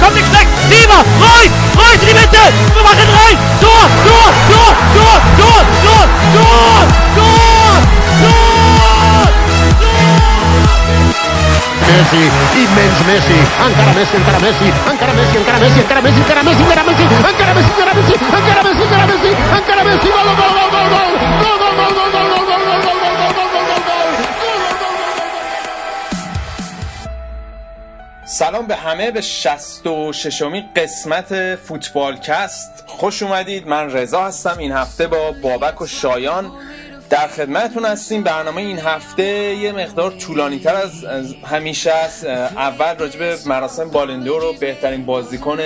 kommt nichts weg. Sieber, Reus, Reus in die Mitte. Wir machen rein. Tor, Tor, Tor, Tor, Tor, Tor, Tor, Tor, Tor, Messi, immens Messi, encara Messi, encara Messi, encara Messi, encara Messi, encara Messi, encara Messi, encara Messi, encara Messi, encara Messi, encara Messi, encara Messi, encara Messi, gol, gol, gol, gol, gol, gol, gol, gol, gol, سلام به همه به 66 می قسمت فوتبالکست خوش اومدید. من رضا هستم. این هفته با بابک و شایان در خدمتتون هستیم. برنامه این هفته یه مقدار طولانی تر از همیشه است. اول راجع به مراسم بالندور رو بهترین بازیکن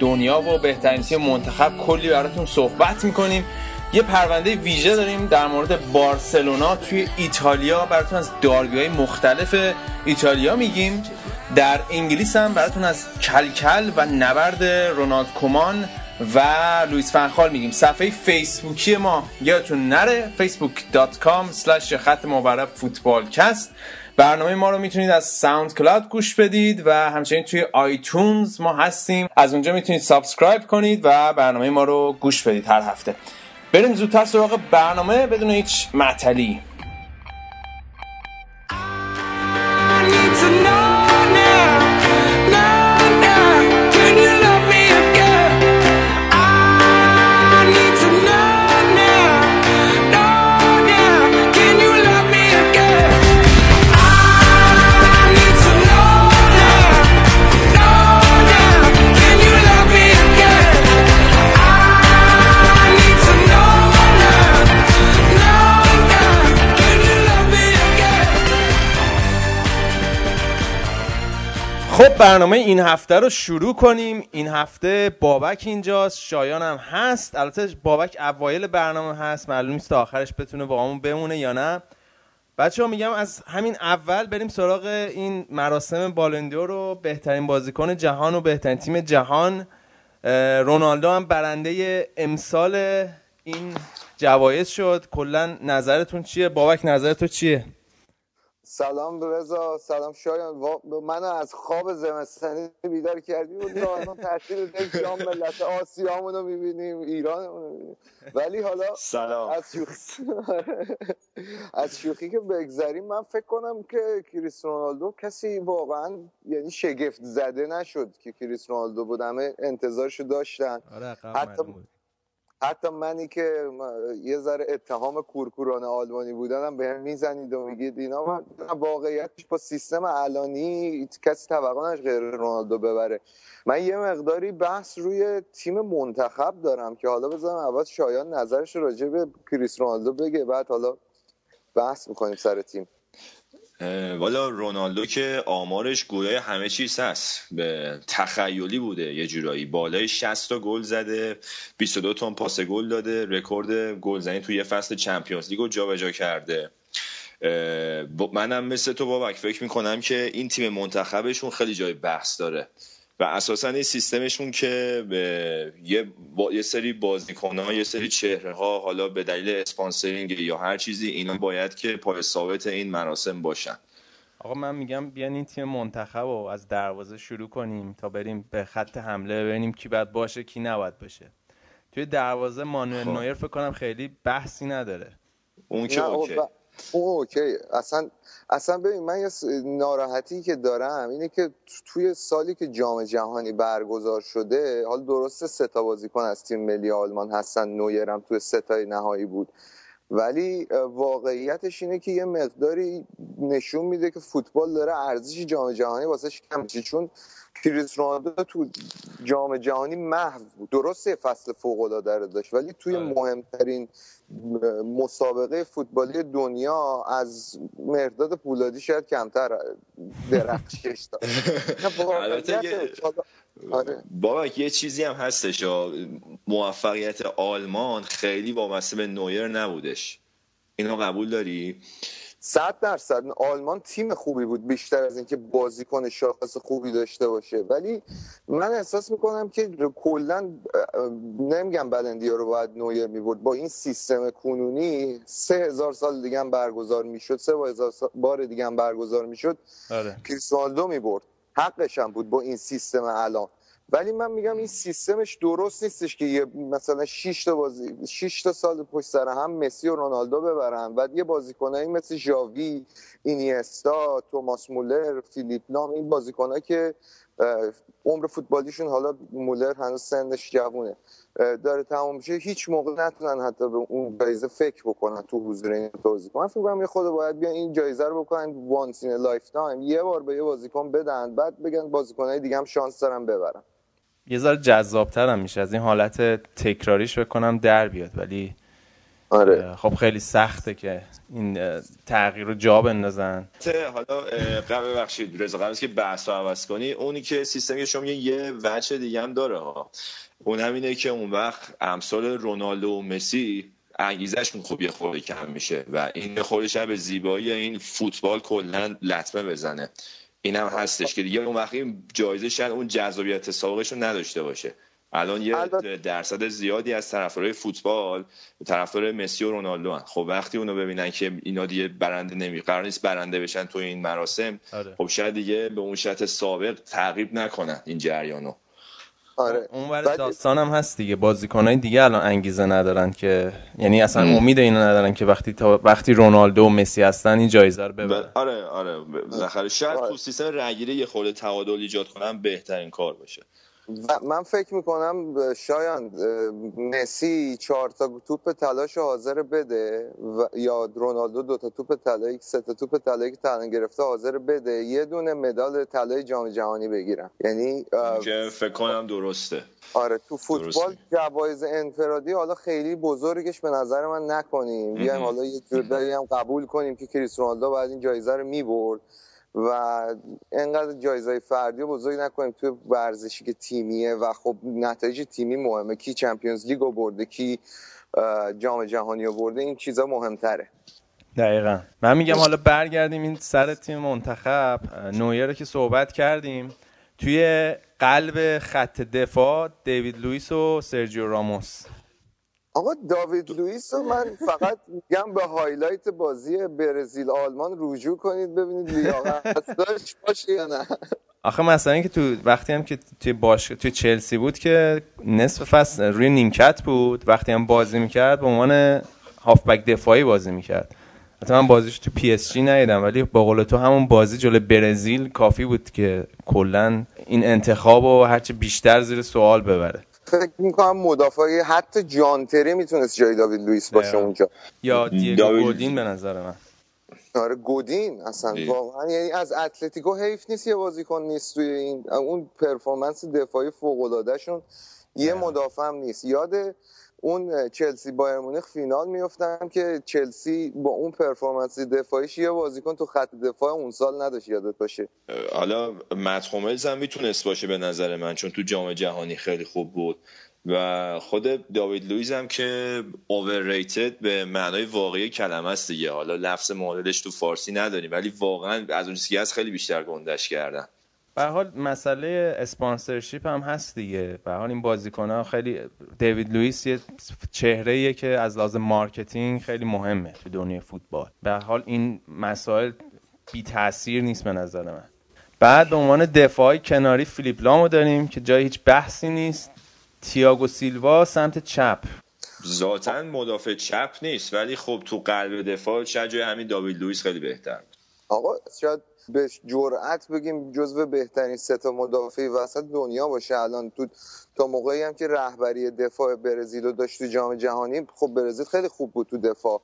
دنیا و بهترین تیم منتخب کلی براتون صحبت می‌کنیم. یه پرونده ویژه داریم در مورد بارسلونا. توی ایتالیا براتون از داربی های مختلف ایتالیا میگیم. در انگلیس هم براتون از کلکل و نبرد رونالد کومان و لویس فنخال میگیم. صفحه فیسبوکی ما یادتون نره facebook.com slash خط مورب فوتبالکست. برنامه ما رو می‌تونید از SoundCloud گوش بدید و همچنین توی iTunes ما هستیم. از اونجا می‌تونید subscribe کنید و برنامه ما رو گوش بدید هر هفته. بریم زودتر سراغ برنامه بدون هیچ معطلی. برنامه این هفته رو شروع کنیم. این هفته بابک اینجاست شایان هم هست. البته بابک اوایل برنامه هست. معلوم نیست تا آخرش بتونه با همون بمونه یا نه. بچه ها میگم از همین اول بریم سراغ این مراسم بالندور رو. بهترین بازیکن جهان و بهترین تیم جهان. رونالدو هم برنده امسال این جوایز شد. کلا نظرتون چیه؟ بابک نظر تو چیه؟ سلام رضا سلام شایان. من از خواب زمستانی بیدار کردی و دائما تحصیل جام ملت آسیامون رو می‌بینیم. ایران ولی حالا سلام. از شوخی از شوخی که بگذریم من فکر کنم که کریس رونالدو کسی واقعا یعنی شگفت زده نشد که کریس رونالدو بود. همه انتظارشو داشتن. حتی حتی منی که یه ذره اتهام کورکوران آلمانی بودنم به هم می‌زنید و میگید اینا واقعیتش با سیستم علانی کسی توقع غیر رونالدو ببره. من یه مقداری بحث روی تیم منتخب دارم که حالا بذارم اول شایان نظرش راجع به کریس رونالدو بگه بعد حالا بحث می‌کنیم سر تیم. والا رونالدو که آمارش گویای همه چیز هست. به تخیلی بوده یه جورایی. بالای 60 تا گل زده 22 تا پاس گل داده رکورد گلزنی توی یه فصل Champions League و جابجا کرده. منم مثل تو بابک فکر می‌کنم که این تیم منتخبشون خیلی جای بحث داره. و اساسا این سیستمشون که به یه, با... یه سری بازیکن ها یه سری چهره ها حالا به دلیل sponsoring یا هر چیزی اینا باید که پای ثابت این مراسم باشن. آقا من میگم بیان این تیم منتخب رو از دروازه شروع کنیم تا بریم به خط حمله ببینیم کی باید باشه کی نباید باشه. توی دروازه مانوئل خب. نویر فکر کنم خیلی بحثی نداره. اون که okay. او okay. اصلا اصلا ببین من یه ناراحتی که دارم اینه که توی سالی که جام جهانی برگزار شده حال درسته سه تا بازیکن از تیم ملی آلمان هستن نویرم توی سه تای نهایی بود. ولی واقعیتش اینه که یه مقداری نشون میده که فوتبال داره ارزش جام جهانی واسش کم چون کریس رونالدو تو جام جهانی محو بود. درسته فصل فوق العاده داشت ولی توی مهمترین مسابقه فوتبالی دنیا از مرداد پولادی شاید کمتر درخشش داد آره. بابک یه چیزی هم هستش موفقیت آلمان خیلی وابسته به نویر نبودش اینو قبول داری؟ صد درصد آلمان تیم خوبی بود بیشتر از اینکه بازیکن شاخص خوبی داشته باشه ولی من احساس می‌کنم که کلا نمیگم بلندیا رو باید نویر می‌برد با این سیستم کنونی سه هزار سال دیگه هم برگزار می‌شد سه هزار بار دیگه هم برگزار می‌شد آره. کریستیانو می‌برد حقش هم بود با این سیستم الان. ولی من میگم این سیستمش درست نیستش که یه مثلا 6 تا بازی 6 تا سال پشت سر هم مسی و رونالدو ببرن. بعد یه بازیکنایی مثل ژاوی اینیستا توماس مولر فیلیپ لام این بازیکنایی که عمر فوتبالیشون حالا مولر هنوز سنش جوونه. داره تمام میشه. هیچ موقع نتونن حتی به اون جایزه فکر بکنن تو حضور این بازیکن. من فکر کنم یه خود باید بیان این جایزه رو بکنن once in lifetime یه بار به یه بازیکن بدن بعد بگن بازیکنای دیگه هم شانس دارن ببرن. یه ذره جذابتر هم میشه. از این حالت تکراریش بکنم در بیاد. ولی آره. خب خیلی سخته که این تغییر رو جا بندازن. حالا قبل بخشید رضا قبل که بحث رو عوض کنی اونی که سیستم شما یه وجه دیگه هم داره ها. اون همینه که اون وقت امثال رونالدو و مسی انگیزشون خوب یه خورده کم میشه و این خودش به زیبایی این فوتبال کلا لطمه بزنه. این هم هستش که دیگه اون وقت این جایزه شاید اون جذابیت سابقش رو نداشته باشه. الان یه درصد زیادی از طرفدارای فوتبال طرفدار مسی و رونالدو هن. خب وقتی اونو ببینن که اینا دیگه برنده نمی قرار نیست برنده بشن تو این مراسم آره. خب شاید دیگه به اون شرط سابق تعقیب نکنن این جریانو آره اون داستان هم هست دیگه بازیکنای دیگه الان انگیزه ندارن که یعنی اصلا ام. امید اینو ندارن که وقتی تا وقتی رونالدو و مسی هستن این جایزه رو ببرن آره آره بالاخره شاید آره. تو سیستم رگیری یه خورده تعادل ایجاد کنن بهترین کار باشه من فکر می‌کنم شایان مسی چهار تا توپ تلاش حاضر بده و یا رونالدو دو تا توپ طلایی سه تا توپ طلایی که تلان گرفته حاضر بده یه دونه مدال طلای جام جهانی بگیرن یعنی که فکر کنم درسته. آره تو فوتبال جوایز انفرادی حالا خیلی بزرگش به نظر من نکنیم. بیایم حالا یه جوری هم قبول کنیم که کریس رونالدو بعد این جایزه رو می‌برد. و انقدر جایزه فردی رو بزرگ نکنیم توی ورزشی که تیمیه و خب نتایج تیمی مهمه. کی چمپیونز لیگ رو برده کی جام جهانی رو برده این چیزا مهمتره. دقیقا. من میگم حالا برگردیم این سر تیم منتخب. نویر رو که صحبت کردیم توی قلب خط دفاع دیوید لوئیس و سرجیو راموس. آقا داوید لوئیس رو من فقط میگم به highlight بازی برزیل آلمان رجوع کنید ببینید لیاقت داشت باشه یا نه. آخه مثلا که تو وقتی هم که توی باش توی چلسی بود که نصف فصل روی نیمکت بود وقتی هم بازی می‌کرد به عنوان هافبک دفاعی بازی می‌کرد. حتی من بازیش تو پی اس جی ندیدم ولی به قول تو همون بازی جلوی برزیل کافی بود که کلا این انتخاب و هرچه بیشتر زیر سوال ببره. فکر می‌کنم مدافعی حتی جان تری می‌تونست جای داوید لوئیس باشه اونجا. یا دیگو گودین به نظر من. آره گودین اصلا واقعا یعنی از اتلتیکو حیف نیست یه بازیکن نیست توی این اون performance دفاعی فوق العاده شون یه مدافع هم نیست. یاد اون چلسی بایرن مونیخ فینال میفتن که چلسی با اون performance دفاعیش یه بازیکن تو خط دفاع اون سال نداشت یادت باشه. حالا متس هوملس می‌تونست باشه به نظر من چون تو جام جهانی خیلی خوب بود. و خود داوید لویز هم که overrated به معنای واقعی کلمه است دیگه. حالا لفظ معادلش تو فارسی نداریم ولی واقعا از اون چیزی خیلی بیشتر گنده‌ش کردن. به حال مسئله sponsorship هم هست دیگه. به حال این بازیکن ها خیلی دیوید لوئیس یه چهره که از لحاظ marketing خیلی مهمه تو دنیای فوتبال. به حال این مسائل بی تاثیر نیست به نظر من. بعد به عنوان دفاعی کناری فیلیپ لامو داریم که جای هیچ بحثی نیست. تییاگو سیلوا سمت چپ. ذاتا مدافع چپ نیست ولی خب تو قلب دفاع شاید جای همین داوید لوئیس خیلی بهتر. آقا شاید به جرأت بگیم جزو بهترین سه تا مدافع وسط دنیا باشه. الان تو تا موقعی هم که رهبری دفاع برزیل رو داشت تو جام جهانی خب برزیل خیلی خوب بود تو دفاع.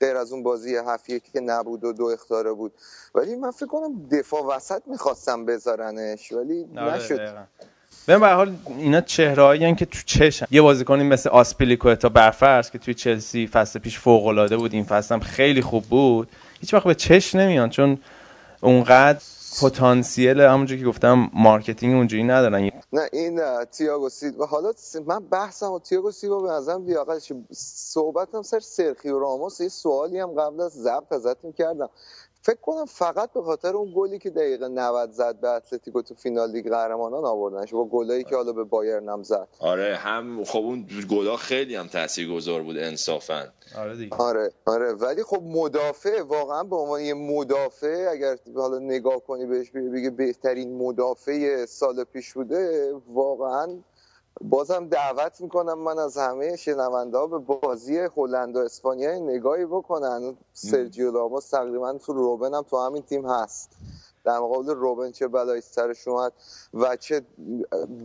غیر از اون بازی هفیه که نبود و دو اختاره بود. ولی من فکر کنم دفاع وسط می‌خواستم بذارنش ولی آره، نشد. به حال اینا چهرهایی که تو چشم. یه بازیکنی مثل آسپیلیکوتا برفرض که توی چلسی فصل پیش فوق العاده بود این فصل هم خیلی خوب بود. هیچ وقت به چش نمیان چون اونقدر پتانسیل همونجوری که گفتم marketing اونجوری ندارن. نه این تییاگو سیلوا. حالا من بحثم و تییاگو سیلوا به نظرم صحبت صحبتم سر سرخیو راموس. یه سوالی هم قبل از ضبط ازتون کردم. فکر کنم فقط به خاطر اون گلی که دقیقه 90 زد به اتلتیکو تو فینال لیگ قهرمانان آوردنش با گلایی که حالا به بایرن هم زد. آره هم خب اون گلا خیلی هم تاثیرگذار بود انصافا. آره دیگه. آره آره ولی خب مدافع واقعا به عنوان یه مدافع اگر حالا نگاه کنی بهش بگه بهترین مدافع سال پیش بوده واقعا بازم دعوت می‌کنم من از همه شنونده به بازی هلند و اسپانیا نگاهی بکنن. سرجیو راموس تقریبا تو روبن هم تو همین تیم هست. در مقابل روبن چه بلایی سرش اومد و چه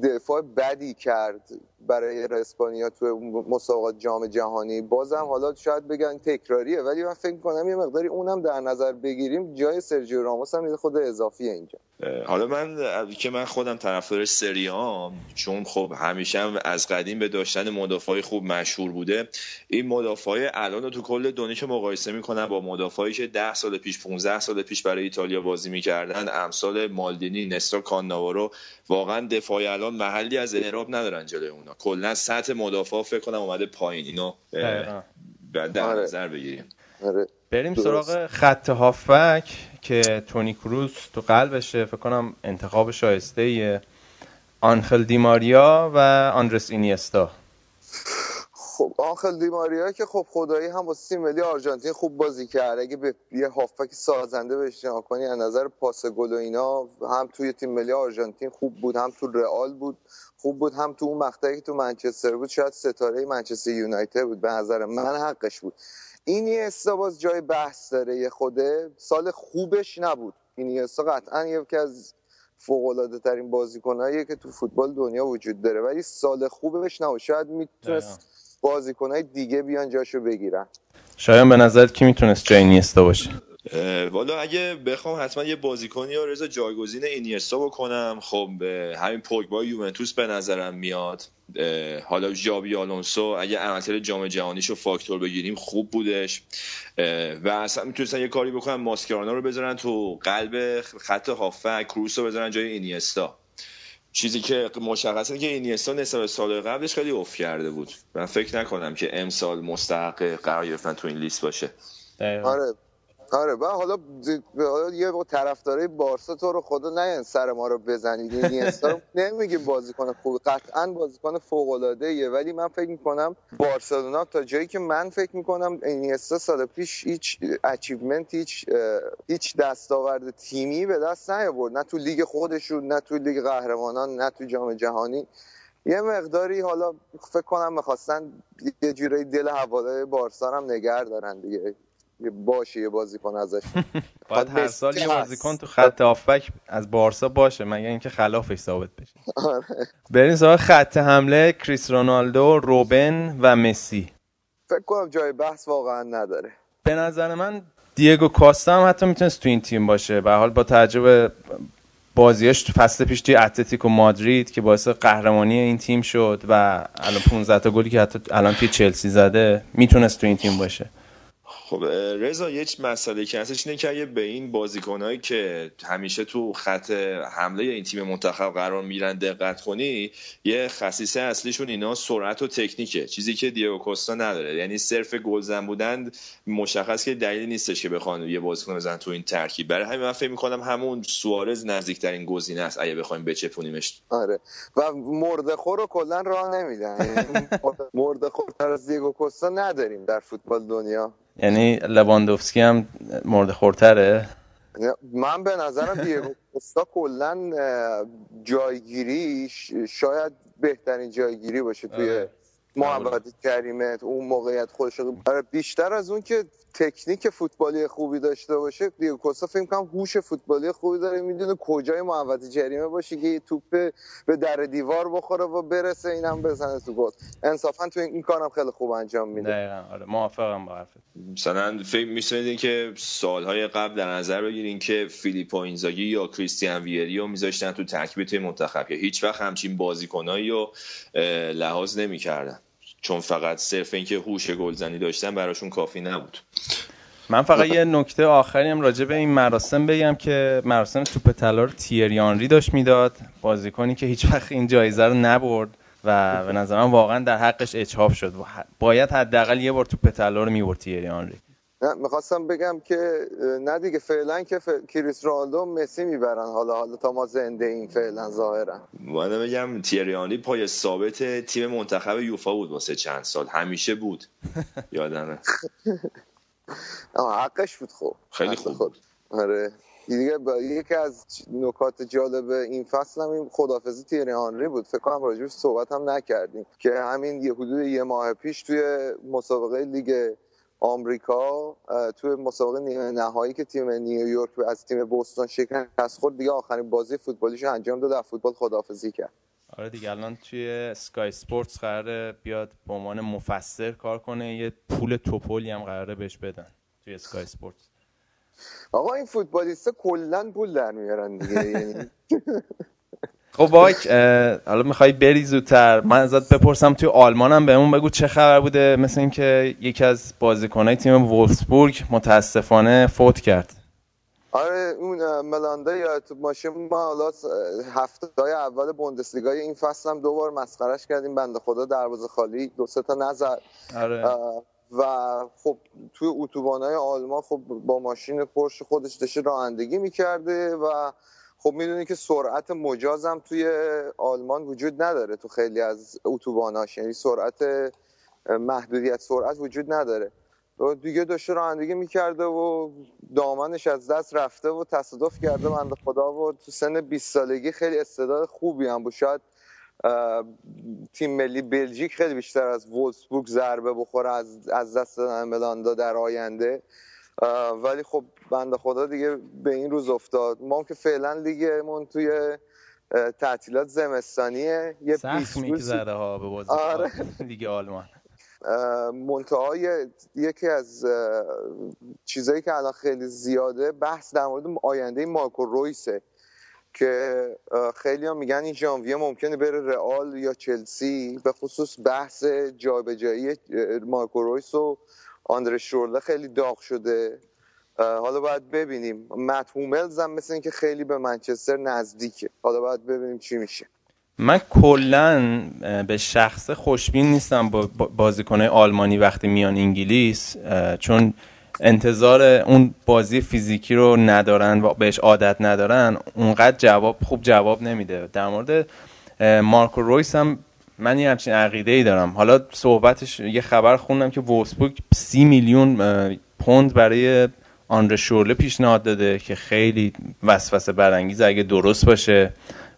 دفاع بدی کرد. برای اسپانیا تو مسابقات جام جهانی. بازم حالا شاید بگن تکراریه ولی من فکر کنم یه مقداری اونم در نظر بگیریم. جای سرجیو راموس هم خود اضافیه اینجا. حالا من که من خودم طرفدار سریام چون خب همیشه هم از قدیم به داشتن مدافعای خوب مشهور بوده. این مدافعای الان تو کل دنیا که مقایسه می‌کنن با مدافعایی که 10 سال پیش 15 سال پیش برای ایتالیا بازی می‌کردن. امثال مالدینی نستا کاناوارو واقعا دفاعی الان محلی از اعراب ندارن جلوی اونا کلا سطح مدافع فکر کنم اومده پایین. اینو بعد در آره. نظر بگیریم. آره. بریم درست. سراغ خط هافک که تونی کروز تو قلبشه. فکر کنم انتخاب شایسته ایه آنخل دیماریا و آندرس اینیستا. خب آنخل دیماریا که خب خدایی هم با تیم ملی آرژانتین خوب بازی کرد. اگه به یه هافبک سازنده بهش نگاه کنی از نظر پاس گل و اینا هم توی تیم ملی آرژانتین خوب بود هم تو رئال بود. خوب بود هم تو اون مقطعی که تو منچستر بود شاید ستاره منچستر یونایتد بود. به نظر من حقش بود. اینیستا باز جای بحث داره یه خوده. سال خوبش نبود. اینیستا قطعا یکی از فوق ترین بازیکنایی که تو فوتبال دنیا وجود داره. ولی سال خوبش نبود. شاید می‌تونست بازیکنهای دیگه بیان جاشو بگیرن. شایان به نظرت کی می‌تونست جای اینیستا باشه؟ والا اگه بخوام حتما یه بازیکنی یا رضا جایگزین اینیستا بکنم. خب همین پوگبا یوونتوس به نظرم میاد. حالا ژاوی آلونسو اگه عملکرد جام جهانیشو فاکتور بگیریم خوب بودش. و اصلا می‌تونستن یه کاری بکنن ماسکرانا رو بذارن تو قلب خط هافک کروس رو بذارن جای اینیستا. چیزی که مشخصه که اینیستا نسبت سال قبلش خیلی افت کرده بود. من فکر نکنم که امسال مستحق قرار گرفتن تو این لیست باشه. دقیقاً. آره. آره و حالا حالا یه طرفدارای بارسا تو رو خدا نه سر ما رو بزنید. اینیستا رو نمیگیم بازیکن خوب قطعا بازیکن فوق العاده ولی من فکر می‌کنم بارسلونا تا جایی که من فکر می‌کنم اینیستا سال پیش هیچ achievement هیچ هیچ دستاورد تیمی به دست نیاورد. نه تو لیگ خودشون نه تو لیگ قهرمانان نه تو جام جهانی. یه مقداری حالا فکر کنم می‌خواستن یه جورایی دل هوادار بارسا هم نگه دارن دیگه. باشه یه بازیکن ازش. باید خب هر سال یه. بازیکن تو خط هافبک از بارسا باشه مگر اینکه خلافش ثابت بشه. آره. بریم سراغ خط حمله. کریس رونالدو روبن و مسی. فکر کنم جای بحث واقعا نداره. به نظر من دیگو کاستا هم حتی می‌تونست تو این تیم باشه. به حال با تعجب بازیاش تو فصل پیش توی اتلتیکو مادرید که باعث قهرمانی این تیم شد و الان 15 تا گلی که حتی الان توی چلسی زده می‌تونست تو این تیم باشه. خب رضا یه مسئله که هستش اینه که اگه به این بازیکنهایی که همیشه تو خط حمله این تیم منتخب قرار میرن دقت کنی یه خصیصه اصلیشون اینا سرعت و تکنیکه. چیزی که دیگو کوستا نداره. یعنی صرف گلزن بودن مشخص که دلیلی نیستش که بخوان یه بازیکن بزنن تو این ترکیب. برای همین من فکر می‌کنم همون سوارز نزدیکترین گزینه است اگه بخوایم بچپونیمش. آره. و مرده رو کلا راه نمیدن. یعنی مرده خورتر از دیگو کوستا نداریم در فوتبال دنیا. یعنی لواندوفسکی هم مورد خورتره من به نظرم دیگو کوستا کلا اه، جایگیریش شاید بهترین جایگیری باشه توی آره. محمد کریمه اون موقعیت خودش آره، بیشتر از اون که تکنیک فوتبالی خوبی داشته باشه دیگو کوستا فکر کنم هوش فوتبالی خوبی داره. می‌دونه کجای محوطه جریمه باشه که یه توپ به در دیوار بخوره و برسه اینم بزنه تو گل. انصافا تو این کارم خیلی خوب انجام میده. دقیقا آره. موافقم با حرفت. مثلا فکر میشنیدین که سالهای قبل در نظر بگیرین که فیلیپو اینزاگی یا کریستیان ویری رو میذاشتن تو ترکیب توی منتخب که هیچ وقت همچین بازیکنایی رو لحاظ نمی‌کردن. چون فقط صرف اینکه هوش گلزنی داشتن براشون کافی نبود. من فقط یه نکته آخری هم راجع به این مراسم بگم که مراسم توپ طلا رو تیری آنری داشت می‌داد. بازیکنی که هیچ وقت این جایزه رو نبرد و به نظرم واقعا در حقش اچاف شد. باید حداقل یه بار توپ طلا رو می‌برد تیری آنری. نه می‌خواستم بگم که نه دیگه فعلا که ف... کریس رونالدو مسی می‌برن. حالا حالا تا ما زنده این فعلا ظاهرا. باید بگم تیریانی پای ثابت تیم منتخب یوفا بود واسه چند سال. همیشه بود. یادمه. حقش بود خب. خیلی خوب بود. آره. دیگه با یکی از نکات جالب این فصل هم این خدافزی تیری آنری بود. فکر کنم راجبش صحبت هم نکردیم. که همین یه حدود یه ماه پیش توی مسابقه لیگ آمریکا توی مسابقه نیمه نهایی که تیم نیویورک از تیم بوستون شکست خورد دیگه آخرین بازی فوتبالیش انجام داد در فوتبال خدافزی کرد. آره دیگه الان توی اسکای سپورتس قراره بیاد به عنوان مفسر کار کنه یه پول توپولی هم قراره بهش بدن توی اسکای سپورتس. آقا این فوتبالیستا کلا پول در میارن دیگه یعنی خب بابک حالا می‌خوای بری زودتر. من ازت بپرسم توی آلمان هم بهمون بگو چه خبر بوده؟ مثل اینکه یکی از بازیکنهای تیم وولفسبورگ متاسفانه فوت کرد. آره اون ملاندا یا تو ماشین ما حالا هفته های اول بوندسلیگای این فصل هم دو بار مسخرش کردیم. بنده خدا دروازه خالی دو سه تا نزد آره. و خب توی اتوبانای آلمان خب با ماشین پرش خودش داشته رانندگی می‌کرده و خب می‌دونی که سرعت مجازم توی آلمان وجود نداره تو خیلی از اتوباناش. یعنی سرعت محدودیت سرعت وجود نداره. و دیگه داشته رانندگی می‌کرده و دامنش از دست رفته و تصادف کرده بنده خدا و تو سن 20 سالگی خیلی استعداد خوبی هم بود. شاید تیم ملی بلژیک خیلی بیشتر از وولسبورگ ضربه بخوره از از دست ملاندا در آینده. ولی خب بنده خدا دیگه به این روز افتاد. ما که فعلا لیگمون توی تعطیلات زمستانیه. یه سخت میگذره ها به بازی آره. لیگ آلمان. منتهای یکی از چیزایی که الان خیلی زیاده بحث در مورد آینده مارکو رویسه که خیلی هم میگن این ژانویه ممکنه بره رئال یا چلسی به خصوص بحث جابجایی مارکو رویس و آندره شورله خیلی داغ شده. حالا باید ببینیم. مت هوملز هم مثل اینکه خیلی به منچستر نزدیکه. حالا باید ببینیم چی میشه. من کلا به شخص خوشبین نیستم با بازیکنه آلمانی وقتی میان انگلیس چون انتظار اون بازی فیزیکی رو ندارن و بهش عادت ندارن اونقدر جواب خوب جواب نمیده. در مورد مارکو رویس هم من یه همچین عقیده ای دارم. حالا صحبتش یه خبر خوندم که وولسبورگ سی میلیون پوند برای آنر شورله پیشنهاد داده که خیلی وسوسه برانگیز اگه درست باشه.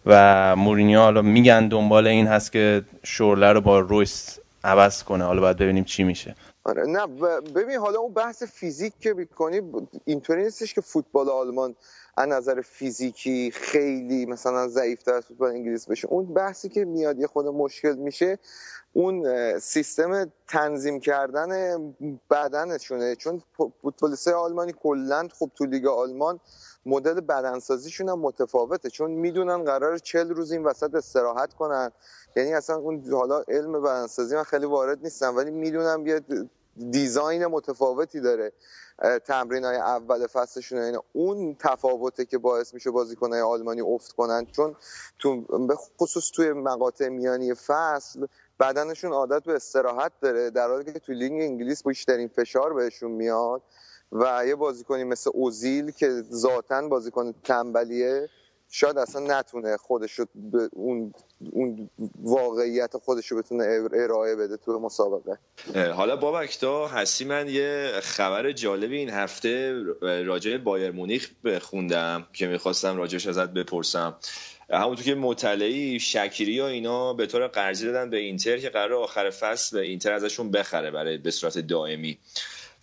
و مورینیو حالا میگن دنبال این هست که شورله رو با رویس عوض کنه. حالا باید ببینیم چی میشه. آره نه ببین حالا اون بحث فیزیک که می‌کنی اینطوری نیستش که فوتبال آلمان از نظر فیزیکی خیلی مثلا ضعیفتر از فوتبال انگلیس بشه. اون بحثی که میاد یه خود مشکل میشه اون سیستم تنظیم کردن بدنشونه. چون فوتبالیست آلمانی کلا خب تو لیگ آلمان مدل بدنسازیشون هم متفاوته. چون می‌دونن قرار چل روز این وسط استراحت کنن. یعنی اصلا اون حالا علم بدنسازی من خیلی وارد نیستم ولی می‌دونم یه دیزاین متفاوتی داره تمرین های اول فصلشون این اون تفاوته که باعث میشه بازیکنهای آلمانی افت کنن چون تو به خصوص توی مقاطع میانی فصل بدنشون عادت به استراحت داره در حالی که تو لیگ انگلیس بیشترین فشار بهشون میاد و یه بازیکنی مثل اوزیل که ذاتا بازیکن تنبلیه شاید اصلا نتونه خودش رو به اون اون واقعیت خودش رو بتونه ارائه بده تو مسابقه. حالا بابک تو هستی من یه خبر جالبی این هفته راجع بایر مونیخ بخوندم که می‌خواستم راجعش ازت بپرسم. همونطور که مطلعی شکیری و اینا به طور قرضی دادن به اینتر که قرار آخر فصل اینتر ازشون بخره برای به صورت دائمی.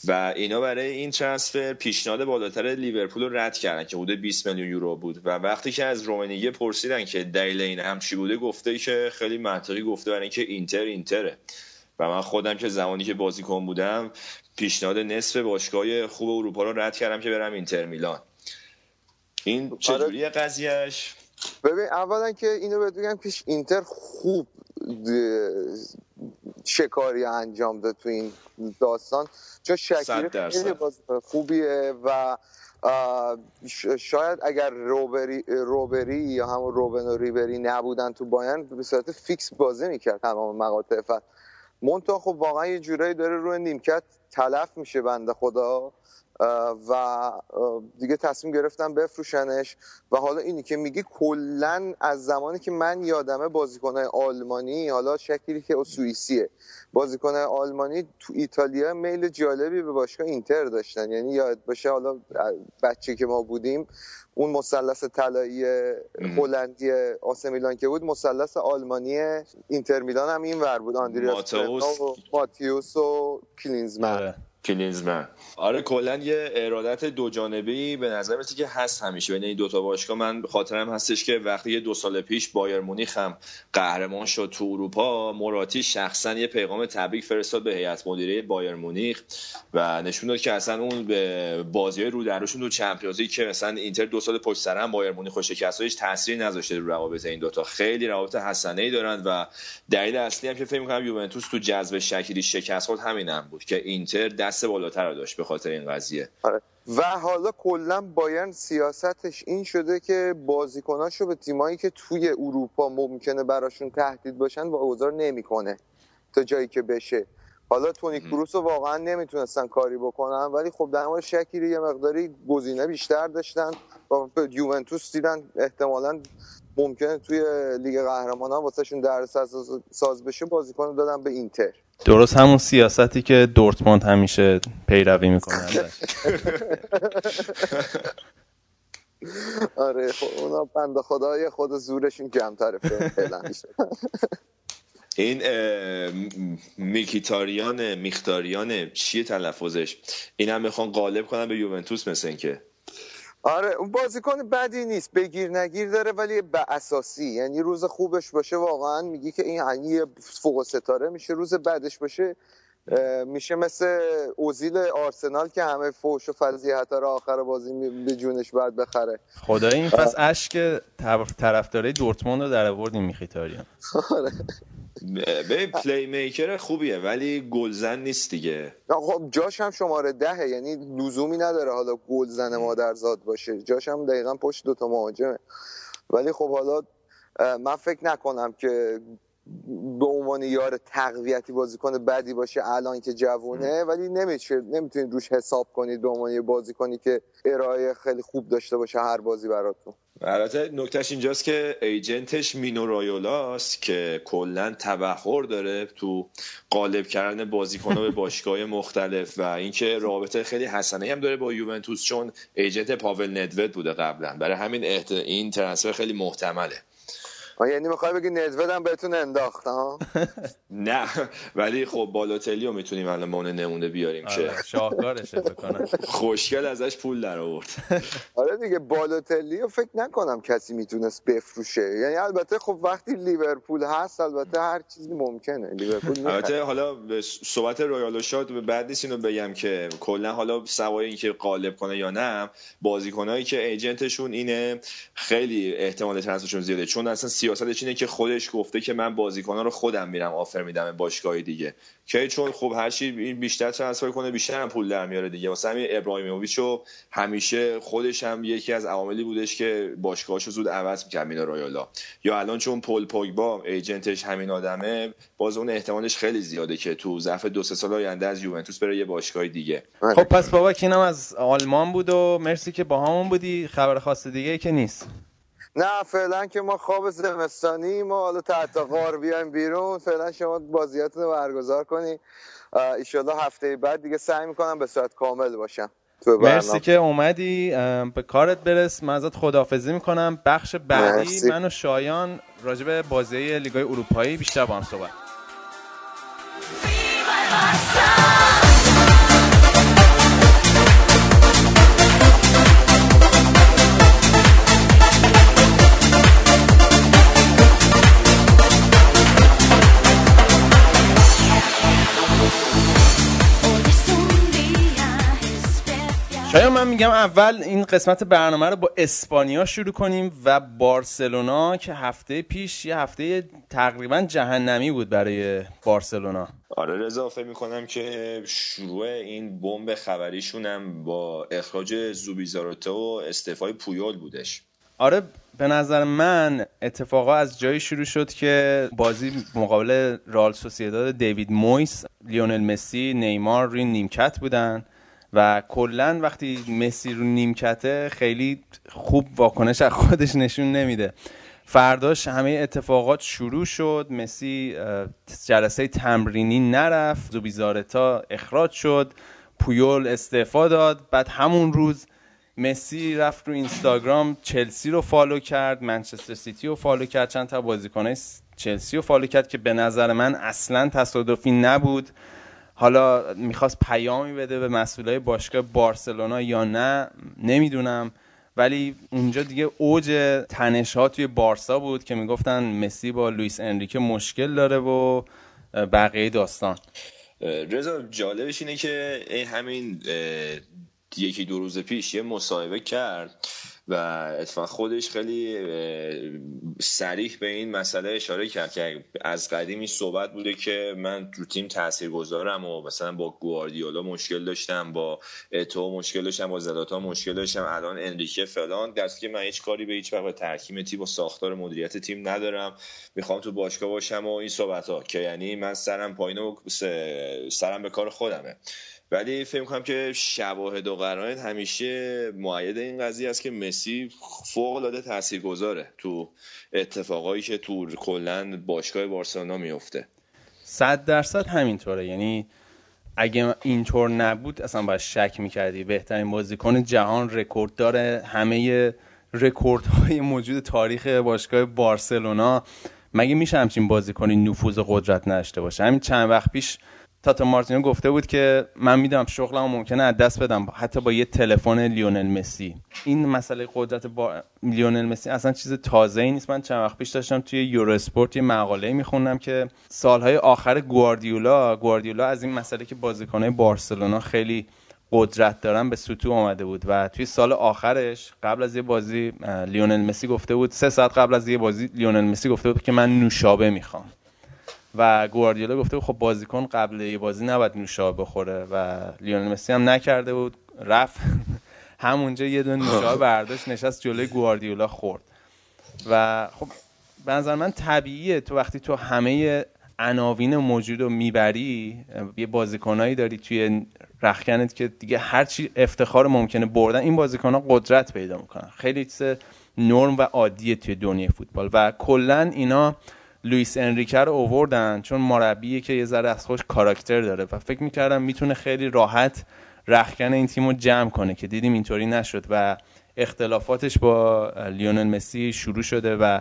و اینا برای این ترانسفر پیشنهاد بالاتر لیورپول رو رد کردن که حدود 20 میلیون یورو بود. و وقتی که از رومنیگه پرسیدن که دلیل این هم چی بوده گفته که خیلی منطقی گفته برای اینکه اینتر اینتره. و من خودم که زمانی که بازیکن بودم پیشنهاد نصف باشگاه خوب اروپا رو رد کردم که برم اینتر میلان. این چجوریه آره. قضیهش ببین اولا که اینو بهت بگم که اینتر خوب شکاری انجام داد تو این داستان. چون شکیری خیلی خوبیه و شاید اگر روبری, روبری یا همون روبن و ریبری نبودن تو باین به صورت فیکس بازی می‌کرد تمام مقاطع مونتا خب واقعا یه جورایی داره روی نیمکت تلف میشه بنده خدا. و دیگه تصمیم گرفتم بفروشنش. و حالا اینی که میگی کلا از زمانی که من یادمه بازیکنهای آلمانی حالا شکلی که سوئیسیه. بازیکنهای آلمانی تو ایتالیا میل جالبی به باشگاه اینتر داشتن. یعنی یاد باشه حالا بچه که ما بودیم اون مثلث طلایی هلندی آسمیلان که بود مثلث آلمانی اینتر میلان هم این ور بود. آندریاس و ماتیوس و کلینزمن. آره. کلینزمن. آره کلا یه ارادت دو جانبی به نظر میاد که هست همیشه. بین این دوتا باشگاه من خاطرم هستش که وقتی دو سال پیش بایر مونیخ هم قهرمان شد تو اروپا مراتی شخصا یه پیغام تبریک فرستاد به هیئت مدیره بایر مونیخ و نشون داد که اصلا اون به بازی رو درشون تو چمپیونز که مثلا اینتر دو سال پشت سر هم بایر مونیخ و شکستش تاثیر نذاشته رو روابط این دوتا خیلی روابط حسنه ای دارن و دلیل اصلی هم که فکر می‌کنم یوونتوس تو جذب شکلی شکست خود همین هم بود که اینتر دست بالاتر رو داشت به خاطر این قضیه. آره. و حالا کلا بایرن سیاستش این شده که بازیکناشو به تیمایی که توی اروپا ممکنه براشون تهدید باشن با اوزار نمی‌کنه تا جایی که بشه. حالا تونی کروس رو واقعا نمی‌تونستن کاری بکنن ولی خب در مورد شکیری یه مقداری گزینه بیشتر داشتن. و یوونتوس دیدن احتمالا ممکنه توی لیگ قهرمانان واسهشون در ساز بشه بازیکن دادن به اینتر. درست همون سیاستی که دورتموند همیشه پیروی می‌کنه آره خب اونا بند خدای خود زورشون کمتره فعلا این میکیتاریان میختاریان چیه تلفظش؟ این هم می‌خوان غالب کنن به یوونتوس مثل که آره اون بازیکن بدی نیست. بگیر نگیر داره ولی به اساسی. یعنی روز خوبش باشه واقعا میگی که این یعنی فوق ستاره میشه. روز بعدش باشه میشه مثل اوزیل آرسنال که همه فوش و فضیحت رو آخر بازی به جونش باید بخره. خدای این فصل اشک طرفدارای دورتموند رو در آوردیم میخیتاریان آره. به پلی میکر خوبیه ولی گلزن نیست دیگه. خب جاش هم شماره دهه یعنی لزومی نداره حالا گلزن مادرزاد باشه. جاش هم دقیقا پشت دوتا مهاجمه. ولی خب حالا من فکر نکنم که به عنوان یار تقویتی بازیکن بدی باشه الان که جوونه ولی نمیشه نمی‌تونید روش حساب کنید به عنوان یه بازیکنی که ارائه خیلی خوب داشته باشه هر بازی براتون. البته نکتهش اینجاست که ایجنتش مینو رایولاست که کلا تبخور داره تو قالب کردن بازیکن‌ها به باشگاه مختلف و اینکه رابطه خیلی حسنه هم داره با یوونتوس چون ایجنت پاول ندوت بوده قبلا. برای همین احت... این ترنسفر خیلی محتمله. یعنی می‌خوای بگی ندودم بهتون انداخت ها نه ولی خب بالاتلی رو می‌تونیم الان مونه نمونه بیاریم که آره، شاهکارشه خوشگل ازش پول در آورد آره دیگه بالاتلی رو فکر نکنم کسی می‌تونست بفروشه. یعنی البته خب وقتی لیورپول هست البته هر چیزی ممکنه. لیورپول البته حالا صحبت رویال شاد بعد نیست اینو بگم که کلا حالا سوای اینکه قالب کنه یا نه بازیکنایی که ایجنتشون اینه خیلی احتمال ترنسفرشون زیاده. چون اصلا سیاستش اینه که خودش گفته که من بازیکنان رو خودم میرم آفر میدم باشگاه دیگه. که چون خب هر چی بیشتر ترنسفر کنه بیشتر هم پول در میاره دیگه. واسه همین ابراهیموویچ رو همیشه خودش هم یکی از عواملی بودش که باشگاهش زود عوض می‌کرد مینا رایالا. یا الان چون پول پوگبا ایجنتش همین آدمه باز اون احتمالش خیلی زیاده که تو ظرف دو سه سال آینده از یوونتوس بره یه باشگاه دیگه. خب پس بابا اینم از آلمان بود و مرسی که با همون بودی. خبر خاص دیگه که نیست. نه فعلا که ما خواب زمستانی ما حالا تحت غار بیایم بیرون. فعلا شما بازیاتون رو برگزار کنی. ایشالله هفته بعد دیگه سعی می‌کنم به صورت کامل باشم مرسی که اومدی. به کارت برس. من ازت خداحافظی می‌کنم. بخش بعدی من و شایان راجب بازی لیگای اروپایی بیشتر با هم صحبت شاید من میگم اول این قسمت برنامه رو با اسپانیا شروع کنیم و بارسلونا که هفته پیش یه هفته تقریبا جهنمی بود برای بارسلونا. آره اضافه می‌کنم که شروع این بمب خبریشون هم با اخراج زوبیزاروتو و استفای پویول بودش. آره به نظر من اتفاقا از جایی شروع شد که بازی مقابل رال سوسیداد دیوید مویس لیونل مسی نیمار روی نیمکت بودن. و کلا وقتی مسی رو نیمکته خیلی خوب واکنش از خودش نشون نمیده. فرداش همه اتفاقات شروع شد. مسی جلسه تمرینی نرفت. زوبیزارتا اخراج شد. پویول استعفا داد. بعد همون روز مسی رفت رو اینستاگرام چلسی رو فالو کرد. منچستر سیتی رو فالو کرد. چند تا بازیکنه چلسی رو فالو کرد که به نظر من اصلا تصادفی نبود. حالا می‌خواست پیامی بده به مسئولای باشگاه بارسلونا یا نه نمی‌دونم. ولی اونجا دیگه اوج تنش ها توی بارسا بود که می‌گفتن مسی با لوئیس انریکه مشکل داره و بقیه داستان. رضا جالبش اینه که این همین یکی دو روز پیش یه مصاحبه کرد. و اتفاقا خودش خیلی سریح به این مسئله اشاره کرد که از قدیمی صحبت بوده که من رو تیم تاثیر گذارم و مثلا با گواردیولا مشکل داشتم با اتو مشکل داشتم با زلاتا مشکل داشتم الان انریکه فلان. درست که من هیچ کاری به هیچ وقت ترکیم تیم و ساختار مدیریت تیم ندارم. می‌خوام تو باشگاه باشم و این صحبت ها که یعنی من سرم پایین و سرم به کار خودمه. ولی فکر کنم که شواهد و قرائن همیشه معید این قضیه است که مسی فوق العاده تاثیرگذاره تو اتفاقایی که تو کلا باشگاه بارسلونا میفته صد درصد همینطوره. یعنی اگه اینطور نبود اصلا باید شک می‌کردی. بهترین بازیکن جهان رکورد داره. همه رکوردهای موجود تاریخ باشگاه بارسلونا. مگه میشه همچین بازیکنی نفوذ قدرت نداشته باشه؟ همین چند وقت پیش تاتا مارتینو گفته بود که من می‌دونم شغلمو ممکنه از دست بدم. حتی با یه تلفن لیونل مسی. این مسئله قدرت با لیونل مسی اصلا چیز تازه ای نیست. من چند وقت پیش داشتم توی یورو اسپورت یه مقاله میخوندم که سالهای آخر گواردیولا گواردیولا از این مسئله که بازیکنهای بارسلونا خیلی قدرت دارن به سوتو آمده بود و توی سال آخرش قبل از یه بازی لیونل مسی گفته بود سه ساعت قبل از یه بازی لیونل مسی گفته بود که من نوشابه می‌خوام. و گواردیولا گفته خب بازیکن قبل بازی نباید نوشابه بخوره و لیونل مسی هم نکرده بود رفت. همونجا یه دونه نوشابه برداشت نشست جلوی گواردیولا خورد. و خب به نظر من طبیعیه. تو وقتی تو همه عناوین موجود رو می‌بری یه بازیکنایی داری توی رخکنت که دیگه هرچی افتخار ممکنه بردن این بازیکن ها قدرت پیدا می‌کنن. خیلی چیز نرم و عادیه توی دنیای فوتبال. و کلا اینا لوئیس انریکه رو اووردن چون مربیه که یه ذره از خوش کاراکتر داره و فکر می‌کردم می‌تونه خیلی راحت رخکن این تیم رو جمع کنه که دیدیم اینطوری نشد و اختلافاتش با لیونل مسی شروع شده و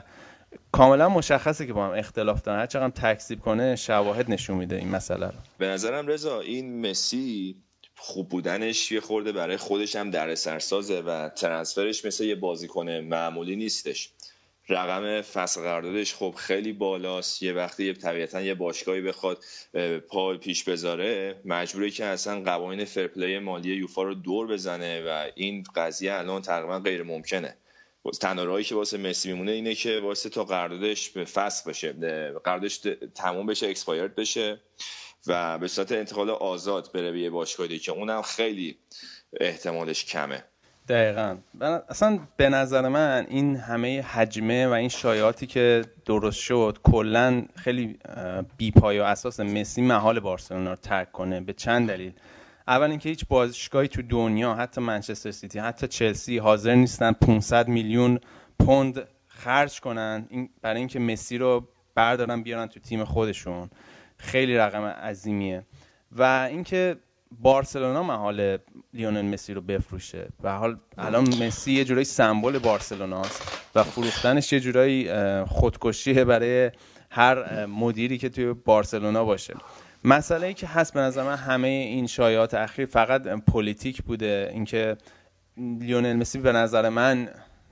کاملا مشخصه که با هم اختلاف دارن. هر چقدر تکذیب کنه شواهد نشون میده این مسئله رو. به نظرم رضا این مسی خوب بودنش یه خورده برای خودش هم در سرسازه و ترنسفرش مثل یه بازیکن معمولی نیستش. رقم فصل قراردادش خب خیلی بالاست. یه وقتی طبیعتا یه باشگاهی بخواد پا پیش بذاره مجبوره که اصلا قوانین فرپلی مالی یوفا رو دور بزنه و این قضیه الان تقریبا غیر ممکنه. تنها که واسه مسی میمونه اینه که واسه تا قراردادش فصل بشه قراردادش تموم بشه اکسپایرد بشه و به صورت انتقال آزاد بره به یه باشگاهی که اونم خیلی احتمالش کمه. دقیقا. اصلا به نظر من این همه حجمه و این شایعاتی که درست شد کلا خیلی بیپای و اساس مسی محال بارسلونا رو ترک کنه به چند دلیل. اول اینکه هیچ باشگاهی تو دنیا حتی منچستر سیتی حتی چلسی حاضر نیستن 500 میلیون پوند خرج کنن. برای اینکه مسی رو بردارن بیارن تو تیم خودشون. خیلی رقم عظیمیه. و اینکه بارسلونا محال لیونل مسی رو بفروشه. و حال الان مسی یه جورایی سمبل بارسلوناست و فروختنش یه جورایی خودکشیه برای هر مدیری که توی بارسلونا باشه. مسئله ای که هست به نظر من همه این شایعات اخیر فقط پلیتیک بوده. اینکه لیونل مسی به نظر من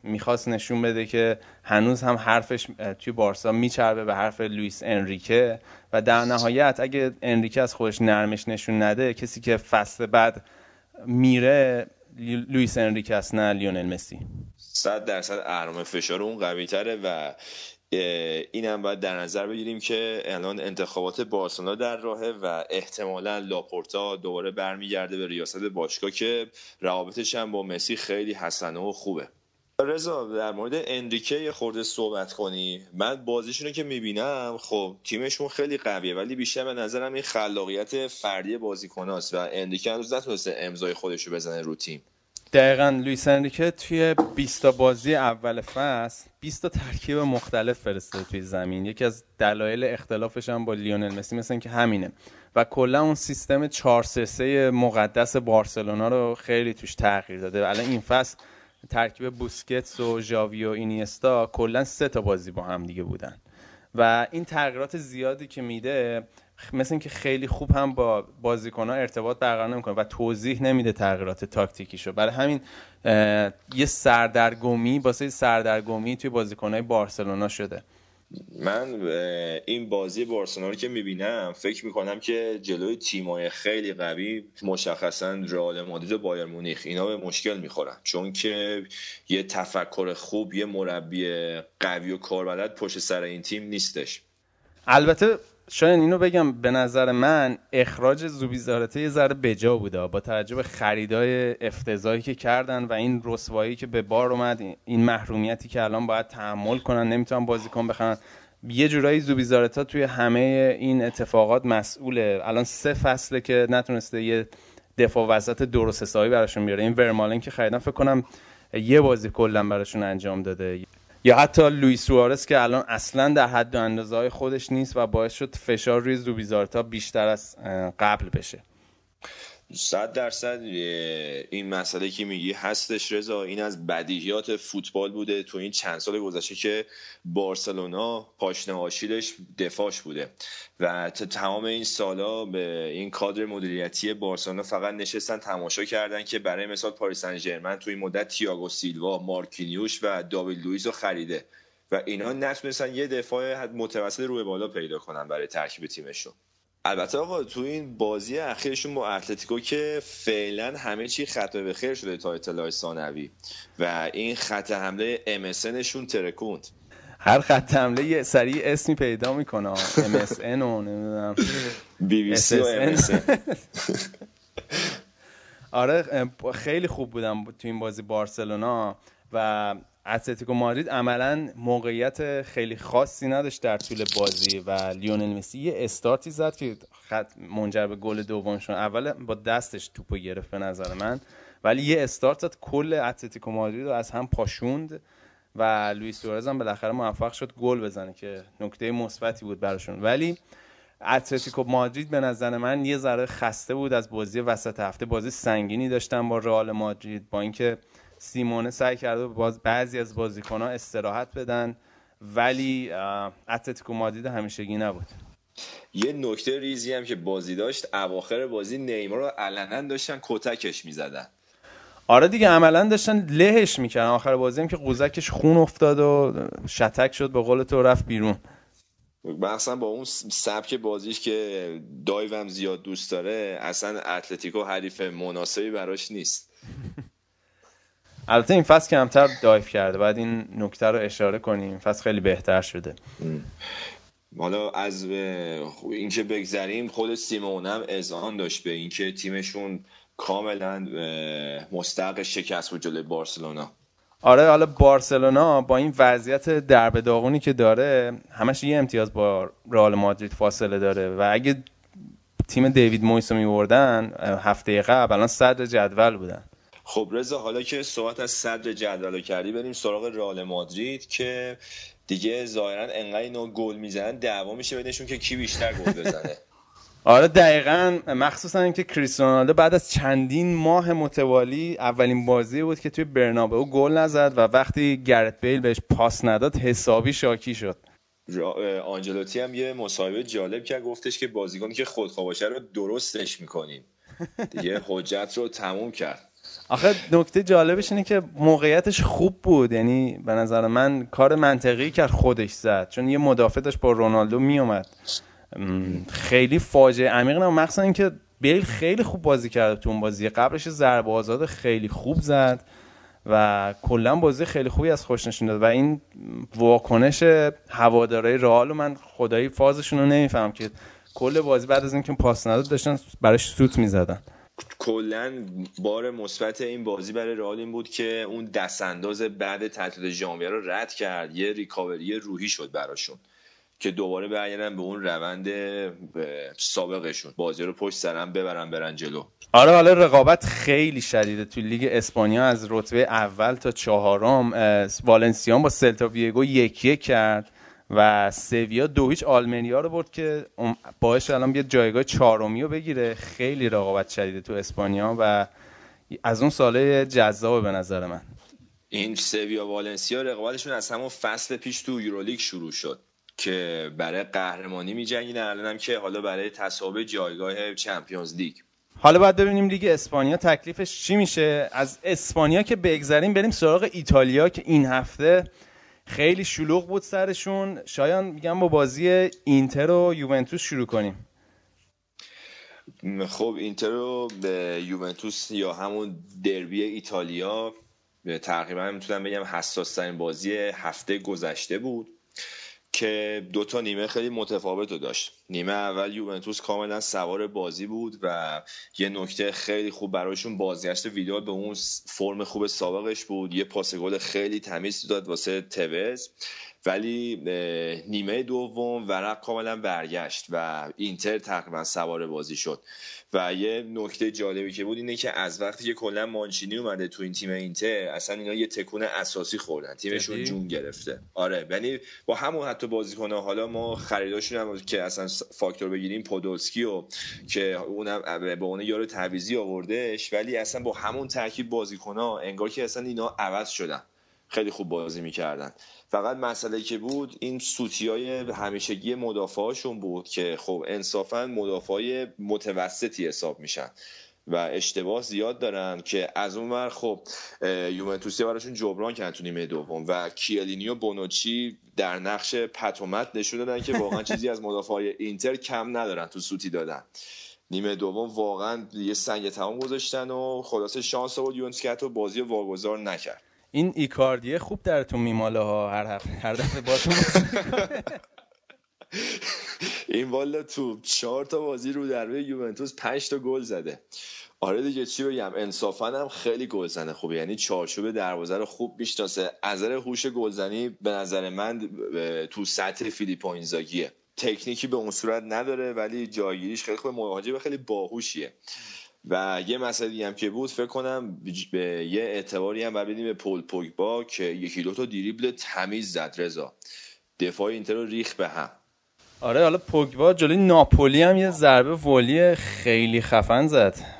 می‌خواست نشون بده که هنوز هم حرفش توی بارسا میچربه به حرف لوئیس انریکه و در نهایت اگه انریکه از خودش نرمش نشون نده کسی که فصل بعد میره لوئیس انریکه است نه لیونل مسی. صد درصد اهرم فشار اون قوی تره و اینم باید در نظر بگیریم که الان انتخابات بارسلونا در راهه و احتمالا لاپورتا دوباره برمیگرده به ریاست باشگاه که روابطش هم با مسی خیلی حسنه و خوبه. رضا در مورد اندریکه یه خورده صحبت کنی. من بازیشون رو که می‌بینم خب تیمشون خیلی قویه ولی بیشتر به نظرم این خلاقیت فردی بازیکناست و اندریکه هنوز نتونسته امضای خودش رو بزنه رو تیم. دقیقا لویس انریکه توی 20 تا بازی اول فصل 20 تا ترکیب مختلف فرسته توی زمین. یکی از دلایل اختلافش هم با لیونل مسی مثل که همینه. و کلا اون سیستم 4 3 مقدس بارسلونا رو خیلی توش تغییر داده. الان این فصل ترکیب بوسکتس و ژاوی و اینیستا کلا سه تا بازی با هم دیگه بودن. و این تغییرات زیادی که میده مثل اینکه خیلی خوب هم با بازیکنها ارتباط برقرار نمی‌کنه و توضیح نمیده تغییرات تاکتیکیشو. برای همین یه سردرگمی واسه سردرگمی توی بازیکنهای بارسلونا شده. من این بازی بارسلونا رو که می‌بینم فکر می‌کنم که جلوی تیمای خیلی قوی مشخصا رئال مادرید و بایر مونیخ اینا به مشکل می‌خورن. چون که یه تفکر خوب یه مربی قوی و کاربلد پشت سر این تیم نیستش. البته شاید اینو بگم به نظر من اخراج زوبیزارته یه ذره بجا بوده با توجه به خریدای افتضاحی که کردن و این رسوایی که به بار اومد این محرومیتی که الان باید تحمل کنن نمی‌تونن بازیکن بخرن. یه جورایی زوبیزارتا توی همه این اتفاقات مسئوله. الان سه فصله که نتونسته یه دفاع وسط درست حسابی براشون بیاره. این ورمالن که خریدن فکر کنم یه بازی کلا براشون انجام داده. یا حتی لوئیس سوارز که الان اصلا در حد و اندازه خودش نیست و باعث شد فشار روی زوبیزارتا بیشتر از قبل بشه. صد درصد این مسئله که میگی هستش رضا. این از بدیهیات فوتبال بوده تو این چند سال گذشته که بارسلونا پاشنه آشیلش دفاعش بوده. و تمام این سالا به این کادر مدیریتی بارسلونا فقط نشستن تماشا کردن که برای مثال پاریس سن ژرمن تو این مدت تییاگو سیلوا مارکینیوش و داوید لوئیس رو خریده. و اینها نتونستن یه دفاع متوسط روی بالا پیدا کنن برای ترکیب تیمشون. البته آقا تو این بازی اخیرشون با اتلتیکو که فعلا همه چی خط به خیر شده تا اطلاع ثانوی و این خط حمله MSNشون ترکوند. هر خط حمله یه سریع اسمی پیدا می‌کنه. MSN و نمی‌دونم. بی بی سی و MSN آره خیلی خوب بودم تو این بازی بارسلونا و اتلتیکو مادرید عملا موقعیت خیلی خاصی نداشت در طول بازی و لیونل مسی یه استارتی زد که خط منجر به گل دومشون اول با دستش توپو گرفت به نظر من ولی یه استارت زد. کل اتلتیکو مادرید رو از هم پاشوند و لوئیس سوارز هم بالاخره موفق شد گل بزنه که نکته مثبتی بود براشون. ولی اتلتیکو مادرید به نظر من یه ذره خسته بود از بازی وسط هفته. بازی سنگینی داشتن با رئال مادرید با اینکه سیمئونه سعی کرده باز بعضی از بازیکن ها استراحت بدن ولی اتلتیکو مادرید همیشگی نبود. یه نکته ریزی هم که بازی داشت اواخر بازی نیمار رو علنا داشتن کتکش می‌زدن. آره دیگه عملا داشتن لهش می‌کردن. آخر بازی هم که قوزکش خون افتاد و شتک شد به قول تو رفت بیرون. مثلا با اون سبک بازیش که دایوم زیاد دوست داره اصلا اتلتیکو حریف مناسبی براش نیست. البته این فصل کمتر دایف کرده. بعد این نکته رو اشاره کنیم. فصل خیلی بهتر شده. حالا از اینکه بگذریم خود سیمون هم اذعان داشت به اینکه تیمشون کاملا مستحق شکست بود جلوی بارسلونا. آره حالا بارسلونا با این وضعیت درب داغونی که داره همش یه امتیاز با رئال مادرید فاصله داره. و اگه تیم دیوید مویس رو میوردن هفته قبل الان صدر جدول بودن. خب رضا حالا که صحبت از صدر جدول کردی بریم سراغ رئال مادرید که دیگه ظاهرا انقدر اینا گل می‌زنن دعوا میشه بینشون که کی بیشتر گل بزنه. آره دقیقا مخصوصا اینکه کریستیانو بعد از چندین ماه متوالی اولین بازی بود که توی برنابئو گل نزد و وقتی گرت بیل بهش پاس نداد حسابی شاکی شد. آنجلوتی هم یه مصاحبه جالب که گفتش که بازیکنی که خودخواه باشه رو درستش می‌کنیم. دیگه حجت رو تموم کرد. آخه نکته جالبش اینه که موقعیتش خوب بود. یعنی به نظر من کار منطقی کرد خودش زد. چون یه مدافع داشت با رونالدو میومد خیلی فاجعه عمیق نه مخصوصا اینکه بیل خیلی خوب بازی کرد تو اون بازی. قبلش ضربه آزاد خیلی خوب زد و کلا بازی خیلی خوبی از خوش نشون داد. و این واکنش هوادارهای رئال من خدایی فازشون رو نمیفهم که کل بازی بعد از اینکه پاس نداد داشتن براش سوت می‌زدن. کلا بار مثبت این بازی برای رئال این بود که اون دست انداز بعد تعطیلات ژانویه رو رد کرد. یه ریکاوری روحی شد براشون که دوباره برگردن به اون روند سابقشون. بازی رو پشت سرم ببرن برن جلو. آره حالا رقابت خیلی شدیده. تو لیگ اسپانیا از رتبه اول تا چهارم والنسیان با سلتا ویگو یکی کرد. و سویا دو هیچ آلمنیا رو برد که باعث الان بیاد جایگاه چهارمی رو بگیره. خیلی رقابت شدیده تو اسپانیا و از اون ساله جذاب به نظر من. این سویا والنسیا رقابتشون از همون فصل پیش تو یورولیگ شروع شد که برای قهرمانی میجنگیدن. الان هم که حالا برای تصاحب جایگاه چمپیونز لیگ. حالا باید ببینیم لیگ اسپانیا تکلیفش چی میشه. از اسپانیا که بگذریم بریم سراغ ایتالیا که این هفته خیلی شلوغ بود سرشون. شایان میگم با بازی اینتر و یوونتوس شروع کنیم. خب اینتر و به یوونتوس یا همون دربی ایتالیا تقریبا می‌تونم بگم حساس ترین بازی هفته گذشته بود. که دو تا نیمه خیلی متفاوت رو داشت. نیمه اول یوونتوس کاملا سوار بازی بود و یه نکته خیلی خوب برایشون بازگشت ویدیو به اون فرم خوب سابقش بود. یه پاس گل خیلی تمیز داد واسه توز. ولی نیمه دوم ورق کاملا برگشت و اینتر تقریبا سوار بازی شد. و یه نکته جالبی که بود اینه که از وقتی که کلا مانچینی اومده تو این تیم اینتر اصلا اینا یه تکون اساسی خوردن. تیمشون جون گرفته. آره یعنی با همون حتی بازیکن حالا ما خریداشون هم که اصلا فاکتور بگیریم پودولسکی و که اونم به اون یارو تعویزی آوردهش ولی اصلا با همون ترکیب بازیکن ها انگار که اصلا اینا عوض شدن. خیلی خوب بازی می‌کردن. فقط مسئله که بود این سوتی های همیشگی مدافعاشون بود که خب انصافا مدافع متوسطی حساب میشن و اشتباه زیاد دارن که از اون ور خب یوونتوسی براشون جبران کردن تو نیمه دوم و کیالینی و بونوچی در نقش پتومت نشون دادن که واقعا چیزی از مدافع اینتر کم ندارن تو سوتی دادن. نیمه دوم واقعا یه سنگ تمام گذاشتن و خلاصه شانس آورد یوونتوس که بازی واگذار نکرد. این ایکاردیه خوب درتون میماله ها هر هر دفعه باتون این والا تو چهار تا بازی رو در یوونتوس پنج تا گل زده. آره دیگه چی بگم انصافا هم خیلی گلزنه خوبه یعنی چارچوب دروازه رو خوب می‌شناسه. از هوش گلزنی به نظر من تو سطح فیلیپو اینزاگیه. تکنیکی به اون صورت نداره ولی جایگیریش خیلی خوب مهاجم خیلی باهوشیه. و یه مسئله هم که بود فکر کنم به یه اعتباری هم بدیم به پول پوگبا که یکی دو تا دیریبل تمیز زد رضا. دفاع اینتر رو ریخت به هم. آره حالا پوگبا جلوی ناپولی هم یه ضربه ولی خیلی خفن زد.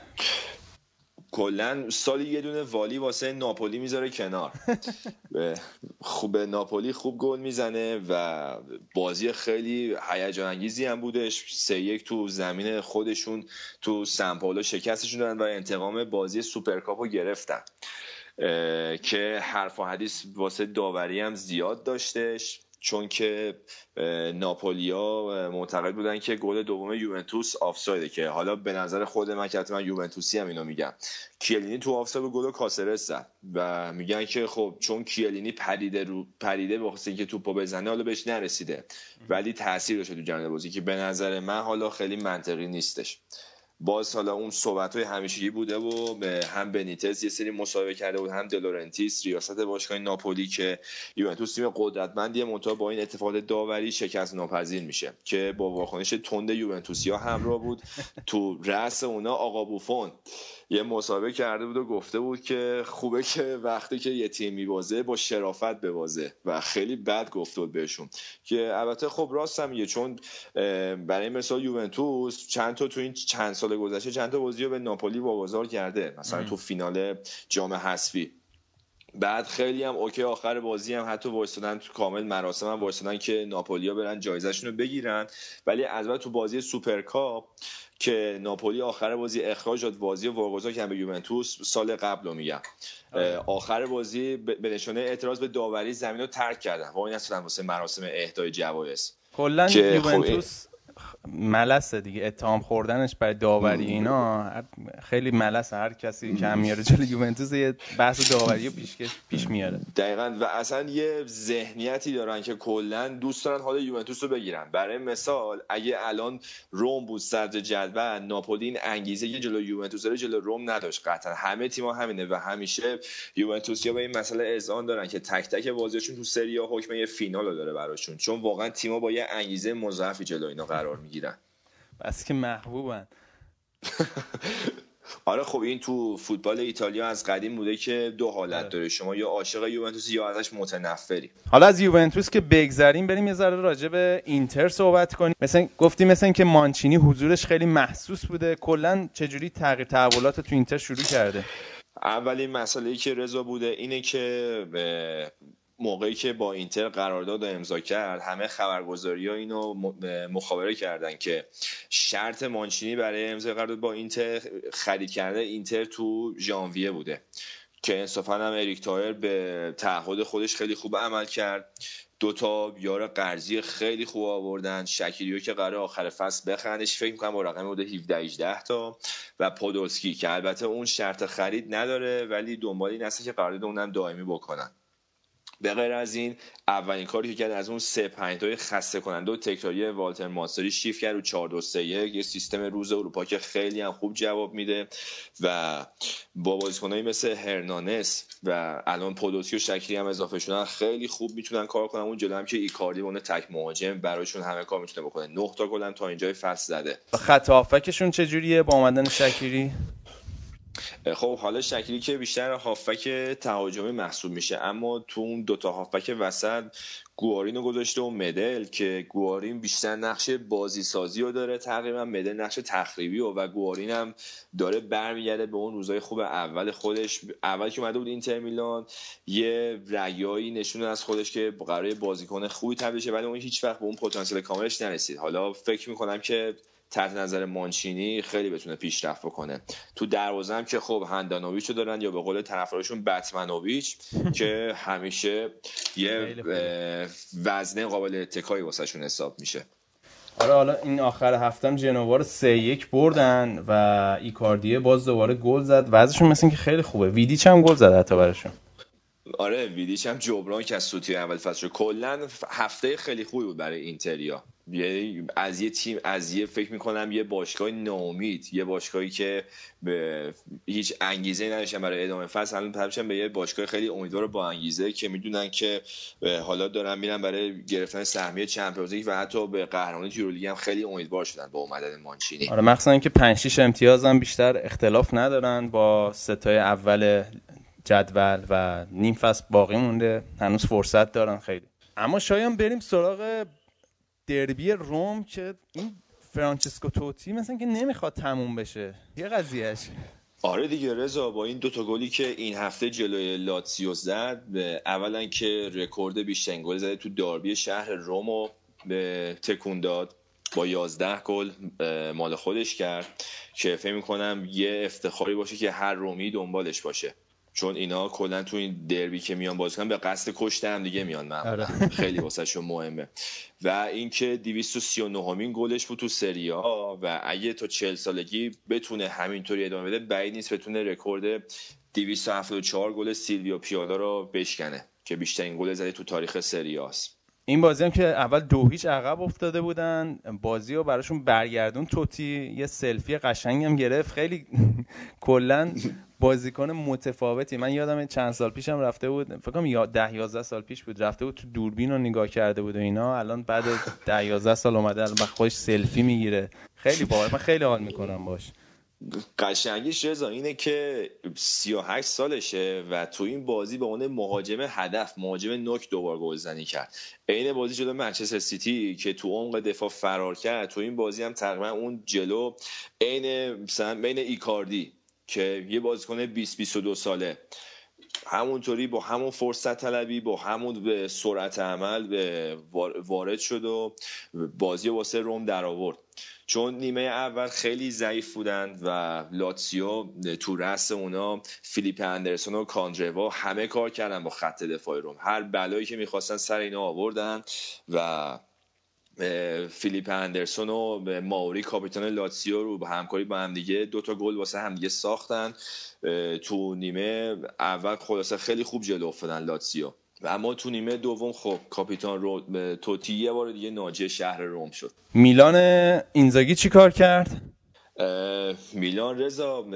کلا سالی یه دونه volley واسه ناپولی می‌ذاره کنار. خوب ناپولی خوب گل می‌زنه و بازی خیلی هیجان انگیزی هم بودش. سه یک تو زمین خودشون تو سمپولو شکستشون دادن و انتقام بازی سوپرکاپ رو گرفتن که حرف و حدیث واسه داوری هم زیاد داشتش. چون که ناپولیا معتقد بودن که گل دوم یوونتوس آفسایده که حالا به نظر خود من که من یوونتوسی هم اینو میگم کیلینی تو آفساید گل کاسرس زد و میگن که خب چون کیلینی پریده رو پریده به اینکه توپو بزنه حالا بهش نرسیده. ولی تاثیر داشته تو جریان بازی که به نظر من حالا خیلی منطقی نیستش. باز حالا اون صحبت های همیشگی بوده و به هم بنیتز یه سری مصاحبه کرده بود هم دلورنتیس ریاست باشگاه ناپولی که یوونتوس تیم قدرتمندی منتها با این اتفاق داوری شکست ناپذیر میشه که با واکنش تند یوونتوسیا همراه بود. تو رأس اونا آقا بوفون یه مسابقه کرده بود و گفته بود که خوبه که وقتی که یه تیم میبازه با شرافت ببازه و خیلی بد گفته بود بهشون که البته خب راست هم یه چون برای مثال یوونتوس چند تا تو این چند سال گذشته چند تا بازی رو به ناپولی واگذار کرده مثلا تو فینال جام حذفی. بعد خیلی هم okay آخر بازی هم حتی وایستادن تو کامل مراسم هم وایستادن که ناپولیا برن جایزشون رو بگیرن. ولی از تو بازی سوپرکاپ که ناپولی آخر بازی اخراج داد بازی واگذار کردن به یوونتوس سال قبل رو میگم. آره. آخر بازی به نشانه اعتراض به داوری زمین رو ترک کردن. و این واسه مراسم اهدای جوایز. کلا خب یوونتوس ملسه دیگه. اتهام خوردنش برای داوری اینا خیلی ملسه. هر کسی که هم میاره جلوی یوونتوس یه بحث داوری پیش پیش میاره. دقیقا. و اصلا یه ذهنیتی دارن که کلا دوست دارن حال یوونتوس رو بگیرن. برای مثال اگه الان روم بود صدر جدول ناپولی انگیزه که جلو یوونتوس داره جلو روم نداشت قطعا. همه تیم‌ها همینه و همیشه یوونتوسیا به این مسئله اذعان دارن که تک تک بازیشون تو سری حکم یه فینال داره براشون. چون واقعا تیم‌ها با یه انگیزه مضاعفی جلو اینا قرار می‌گیرن. بس که محبوبن. آره خب این تو فوتبال ایتالیا از قدیم بوده که دو حالت آره. داره. شما یا عاشق یوونتوس یا ازش متنفری. حالا از یوونتوس که بگذریم بریم یه ذره راجع به اینتر صحبت کنیم. مثلا گفتیم مثلا که مانچینی حضورش خیلی محسوس بوده. کلا چجوری تغییر تحولات تو اینتر شروع کرده؟ اولین مسئله که رضا بوده اینه که موقعی که با اینتر قرارداد امضا کرد همه خبرگزاری ها اینو مخابره کردن که شرط مانچینی برای امضای قرارداد با اینتر خرید کرده اینتر تو ژانویه بوده. که انصافا هم اریک تایر به تعهد خودش خیلی خوب عمل کرد. دو تا یار قرضی خیلی خوب آوردن. شکیریو که قرار آخر فصل بخرنش فکر می‌کنم با رقم بوده 17 18 تا. و پودولسکی که البته اون شرط خرید نداره ولی دنبال این که قرارداد اونم دائمی بکنن. به غیر از این اولین کاری که کرد از اون سه پنج خسته کننده و تکراری والتر ماستری شیف کرد رو 4 2 3 یه سیستم روز اروپا که خیلی هم خوب جواب میده و با بازیکنایی مثل هرنانس و الان پودوسی و شکری هم اضافه شدن خیلی خوب می‌تونن کار کنن. اون جلو هم که ایکاردی اون تک مهاجم برایشون همه کار می‌تونه بکنه. 9 تا گل تا اینجای فصل زده. خط هافکشون چجوریه با اومدن شکری خب حالا شکلی که بیشتر هافک تهاجمی محسوب میشه. اما تو اون دوتا هافک وسط گوارین رو گذاشته و مدل که گوارین بیشتر نقش بازی سازی رو داره تقریبا مدل نقش تخریبی و, و گوارین هم داره برمیگرده به اون روزای خوب اول خودش. اول که اومده بود اینتر میلان یه رگایی نشون از خودش که قرار بازیکن خوبی تبدیل ولی اون هیچ وقت به اون پتانسیل کاملش نرسید. حالا فکر می‌کنم که تحت نظر مانچینی خیلی بتونه پیشرفت بکنه. تو دروازه هم که خب هندانویچ رو دارن یا به قول طرفدارشون بتمنویچ که همیشه یه وزنه قابل اتکایی واسهشون حساب میشه. آره حالا این آخر هفتم جنوا رو سه یک بردن و ایکاردیه باز دوباره گل زد. وضعشون مثل که خیلی خوبه. ویدیچ هم گل زد حتی براشون. آره ویدیچ هم جبران که از سوتی اول فصل کلا هفته خیلی خوبی بود برای اینتریا. یعنی از یه تیم از یه فکر می‌کنم یه باشگاه ناامید یه باشگاهی که به هیچ انگیزه نداشتن برای ادامه فصل. الان تبدیل به یه باشگاه خیلی امیدوار با انگیزه که می‌دونن که حالا دارن میرن برای گرفتن سهمیه چمپیونز و حتی به قهرمانی یورولیگ هم خیلی امیدوار شدن با اومدن مانچینی. آره مخصوصا اینکه 5 6 امتیاز هم بیشتر اختلاف ندارن با ستای اول جدول و نیم فصل باقی مونده. هنوز فرصت دارن خیلی. اما شاید بریم سراغ دربی روم که این فرانچسکو توتی مثلا که نمی‌خواد تموم بشه. یه قضیهش آره دیگه رضا با این دوتا گلی که این هفته جلوی لاتسیو زد اولا که رکورد بیشترین گل زده تو داربی شهر رومو به تکون داد. با 11 گل مال خودش کرد که فکر می‌کنم یه افتخاری باشه که هر رومی دنبالش باشه. چون اینا کلا تو این دربی که میان بازی کنن به قصد کشت هم دیگه میان معمولا. آره. خیلی واسهشون مهمه. و اینکه 239 همین گلش بود تو سری ها و اگه تا 40 سالگی بتونه همینطوری ادامه بده بعید نیست بتونه رکورد 274 گل سیلویو پیالا رو بشکنه که بیشترین گل زده تو تاریخ سری هاست این بازی هم که اول دو هیچ عقب افتاده بودن بازی رو براشون برگردون توتی یه سلفی قشنگ هم گرفت. خیلی کلا بازیکن متفاوتی. من یادم چند سال پیشم رفته بود فکر کنم یا 10 11 سال پیش بود رفته بود تو دوربین رو نگاه کرده بود و اینا. الان بعد 10 11 سال اومده الان خودش سلفی می‌گیره. خیلی باحال من خیلی حال می‌کنم باش. قشنگیش رضا اینه که 38 سالشه و تو این بازی به اون مهاجم هدف مهاجم نوک دوبار گلزنی کرد. عین بازی جلو منچستر سیتی که تو عمق دفاع فرار کرد تو این بازی هم تقریبا اون جلو عین مثلا بین ایکاردی که یه بازیکن 20 22 ساله. همونطوری با همون فرصت طلبی با همون به سرعت عمل به وارد شد و بازی واسه روم در آورد چون نیمه اول خیلی ضعیف بودند و لاتسیو تو رأس اونا فیلیپ اندرسون و کاندروا همه کار کردن با خط دفاع روم. هر بلایی که می‌خواستن سر اینا آوردن و فیلیپ اندرسون و ماوری کاپیتان لاتسیو رو با همکاری با هم دیگه دو تا گل واسه همدیگه ساختن. تو نیمه اول خلاصه خیلی خوب جلو افتادن لاتسیو. و اما تو نیمه دوم خب کاپیتان رو توتی یه بار دیگه ناجی شهر روم شد. میلان اینزاگی چی کار کرد؟ میلان رضا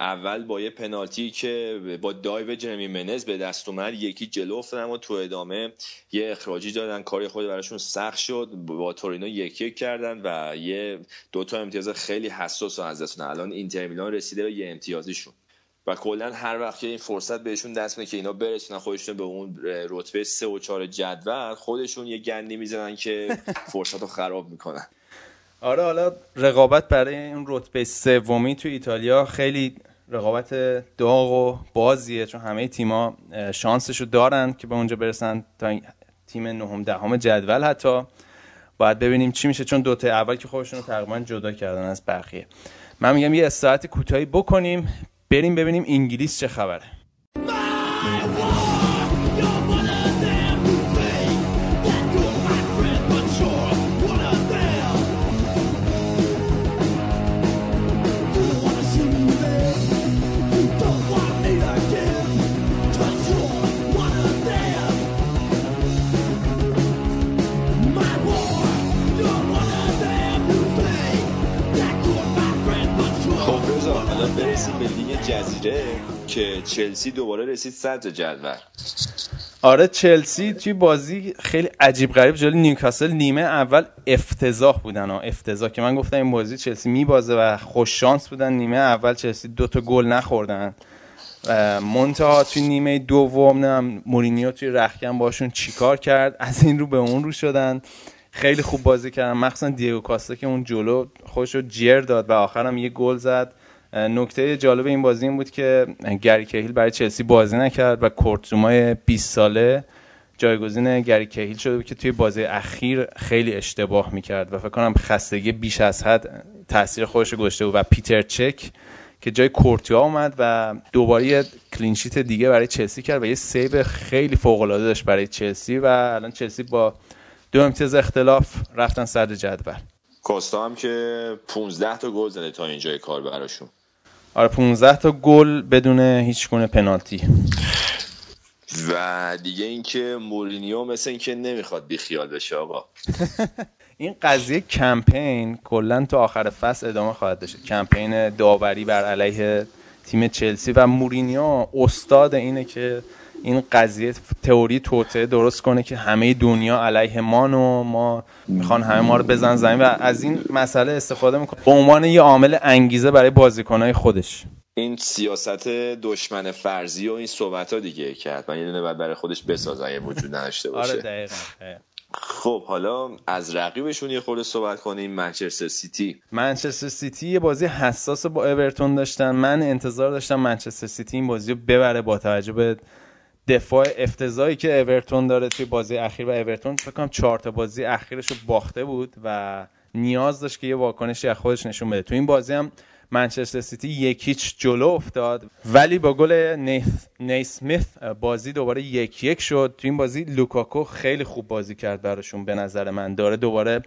اول با یه پنالتی که با dive جرمی منز به دست اومد یکی جلو افتادن و تو ادامه یه اخراجی دادن. کاری خود براشون سخت شد. با تورینو یکی یک کردن و یه دوتا امتیاز خیلی حساس از دستون الان اینتر میلان رسیده به یه امتیازیشون. و کلا هر وقت این فرصت بهشون دست میده که اینا برسونن خودشون به اون رتبه 3 و 4 جدول خودشون یه گندی می‌زنن که فرصت رو خراب می‌کنن. آره حالا رقابت برای این رتبه سومی تو ایتالیا خیلی رقابت داغ و بازیه چون همه تیما شانسشو دارن که به اونجا برسن تا تیم نهم دهم جدول حتی. باید ببینیم چی میشه چون دوتا اول که خودشون رو تقریبا جدا کردن از بقیه. من میگم یه استراحت کوتاهی بکنیم بریم ببینیم انگلیس چه خبره. که چلسی دوباره رسید صدر جدول. آره چلسی توی بازی خیلی عجیب غریب جلوی نیوکاسل نیمه اول افتضاح بودن. ها افتضاح که من گفتم این بازی چلسی میبازه و خوش شانس بودن. نیمه اول چلسی دو تا گل نخوردن. منتها توی نیمه دوم نه مورینیو توی رخکن باشون چیکار کرد؟ از این رو به اون رو شدن. خیلی خوب بازی کردن. مخصوصا دیگو کاستا که اون جلو خودش رو جیر داد و آخرم یه گل زد. نکته جالب این بازی این بود که گری کهیل برای چلسی بازی نکرد و کورت زومای 20 ساله جایگزین گری کهیل شده بود که توی بازی اخیر خیلی اشتباه می‌کرد و فکر کنم خستگی بیش از حد تاثیر خودش گذاشته بود و پیتر چک که جای کورتیا اومد و دوباره clean sheet دیگه برای چلسی کرد و یه save خیلی فوق العاده داشت برای چلسی و الان چلسی با دو امتیاز اختلاف رفتن صدر جدول. کوستا هم که 15 تا گل زده تا اینجای کار براشون. آره 15 تا گل بدون هیچ گونه پنالتی. و دیگه اینکه مورینیو مثل اینکه نمی‌خواد بیخیال بشه آقا. این قضیه کمپین کلا تا آخر فصل ادامه خواهد داشت. کمپین داوری بر علیه تیم چلسی و مورینیو استاد اینه که این قضیه تئوری توته درست کنه که همه دنیا علیه ما و ما می‌خوان همه ما رو بزن زمین و از این مسئله استفاده می‌کنه به عنوان یه عامل انگیزه برای بازیکنهای خودش. این سیاست دشمن فرضی و این صحبت ها دیگه که حتما یه دونه باید برای خودش بسازه یه وجود نداشته باشه. آره دقیقا. خب حالا از رقیبشون یه خورده صحبت کنیم. منچستر سیتی. منچستر سیتی یه بازی حساس با اورتون داشتن. من انتظار داشتم منچستر سیتی این بازی رو ببره با توجه به دفاع افتضاحی که اورتون داره توی بازی اخیر و اورتون فکر کنم چهار تا بازی اخیرش رو باخته بود و نیاز داشت که یه واکنشی از خودش نشون بده. تو این بازی هم منچستر سیتی یک هیچ جلو افتاد ولی با گل نیسمیت بازی دوباره یک یک شد. تو این بازی لوکاکو خیلی خوب بازی کرد براشون به نظر من. داره دوباره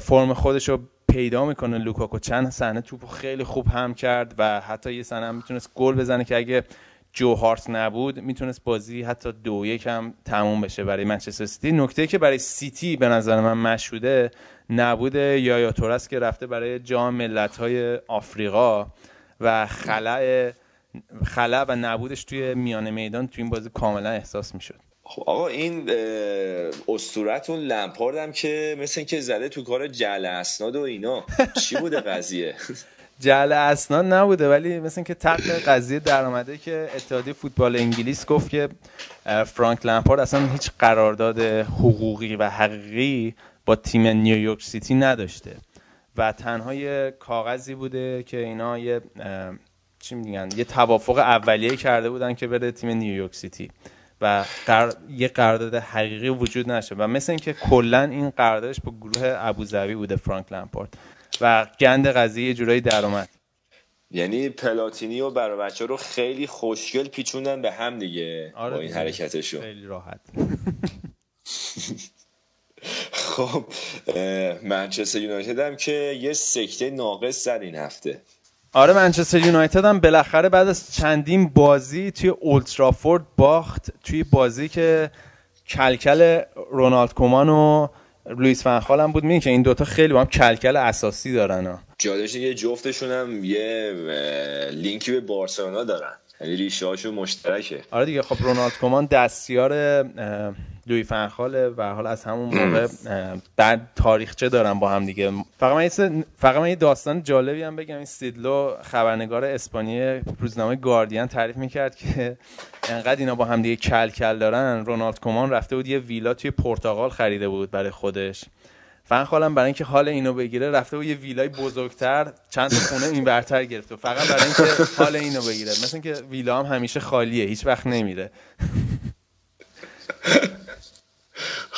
فرم خودش رو پیدا می‌کنه. لوکاکو چند صحنه توپو خیلی خوب هم کرد و حتی یه صحنه می‌تونست گل بزنه که اگه جو هارت نبود می‌تونست بازی حتی دو یک هم تموم بشه برای منچستر سیتی. نکته که برای سیتی به نظر من مشهوده نبود یایا تورس که رفته برای جام ملت های آفریقا و خلع خلع و نبودش توی میان میدان توی این بازی کاملا احساس می‌شد. خب آقا این استورتون لمپاردم که مثل که زده تو کار جل اسناد و اینا. چی بوده قضیه؟ جعل اسناد نبوده ولی مثل که تق قضیه در آمده که اتحادیه فوتبال انگلیس گفت که فرانک لمپارد اصلا هیچ قرارداد حقوقی و حقیقی با تیم نیویورک سیتی نداشته. و تنها یه کاغذی بوده که اینا یه چی میگن یه توافق اولیه کرده بودن که بره تیم نیویورک سیتی. و قر... یه قرارداد حقیقی وجود نشه و مثل اینکه کلا این قراردادش با گروه ابوظبی بوده فرانک لمپارد. و گند قضیه یه جورایی در اومد. یعنی پلاتینی و برا بچه رو خیلی خوشگل پیچوندن به هم دیگه آره با این حرکتشون خیلی راحت. خب منچستر یونایتد هم که یه سکته ناقص زد این هفته. آره منچستر یونایتد هم بالاخره بعد از چندین بازی توی اولترافورد باخت توی بازی که کلکل رونالد کومان و لوئیس فنخال هم بود. میگه که این دوتا خیلی با هم کلکل اساسی دارن ها. جالبش یه جفتشون هم یه لینکی به بارسلونا دارن. یعنی ریشه هاشون مشترکه. آره دیگه خب رونالد کومان دستیار لوی فنخال و حالا از همون موقع در تاریخچه دارم با هم دیگه. فقط من فقط من یه داستان جالبی هم بگم. این سیدلو خبرنگار اسپانیایی روزنامه گاردین تعریف می‌کرد که انقدر اینا با هم دیگه کل کل دارن. رونالد کومان رفته بود یه ویلا توی پرتغال خریده بود برای خودش. فن خالم برای اینکه حال اینو بگیره رفته و یه ویلای بزرگتر چند خونه این برتر گرفته. فقط برای اینکه حال اینو بگیره. مثل اینکه ویلا هم همیشه خالیه هیچ وقت نمیره.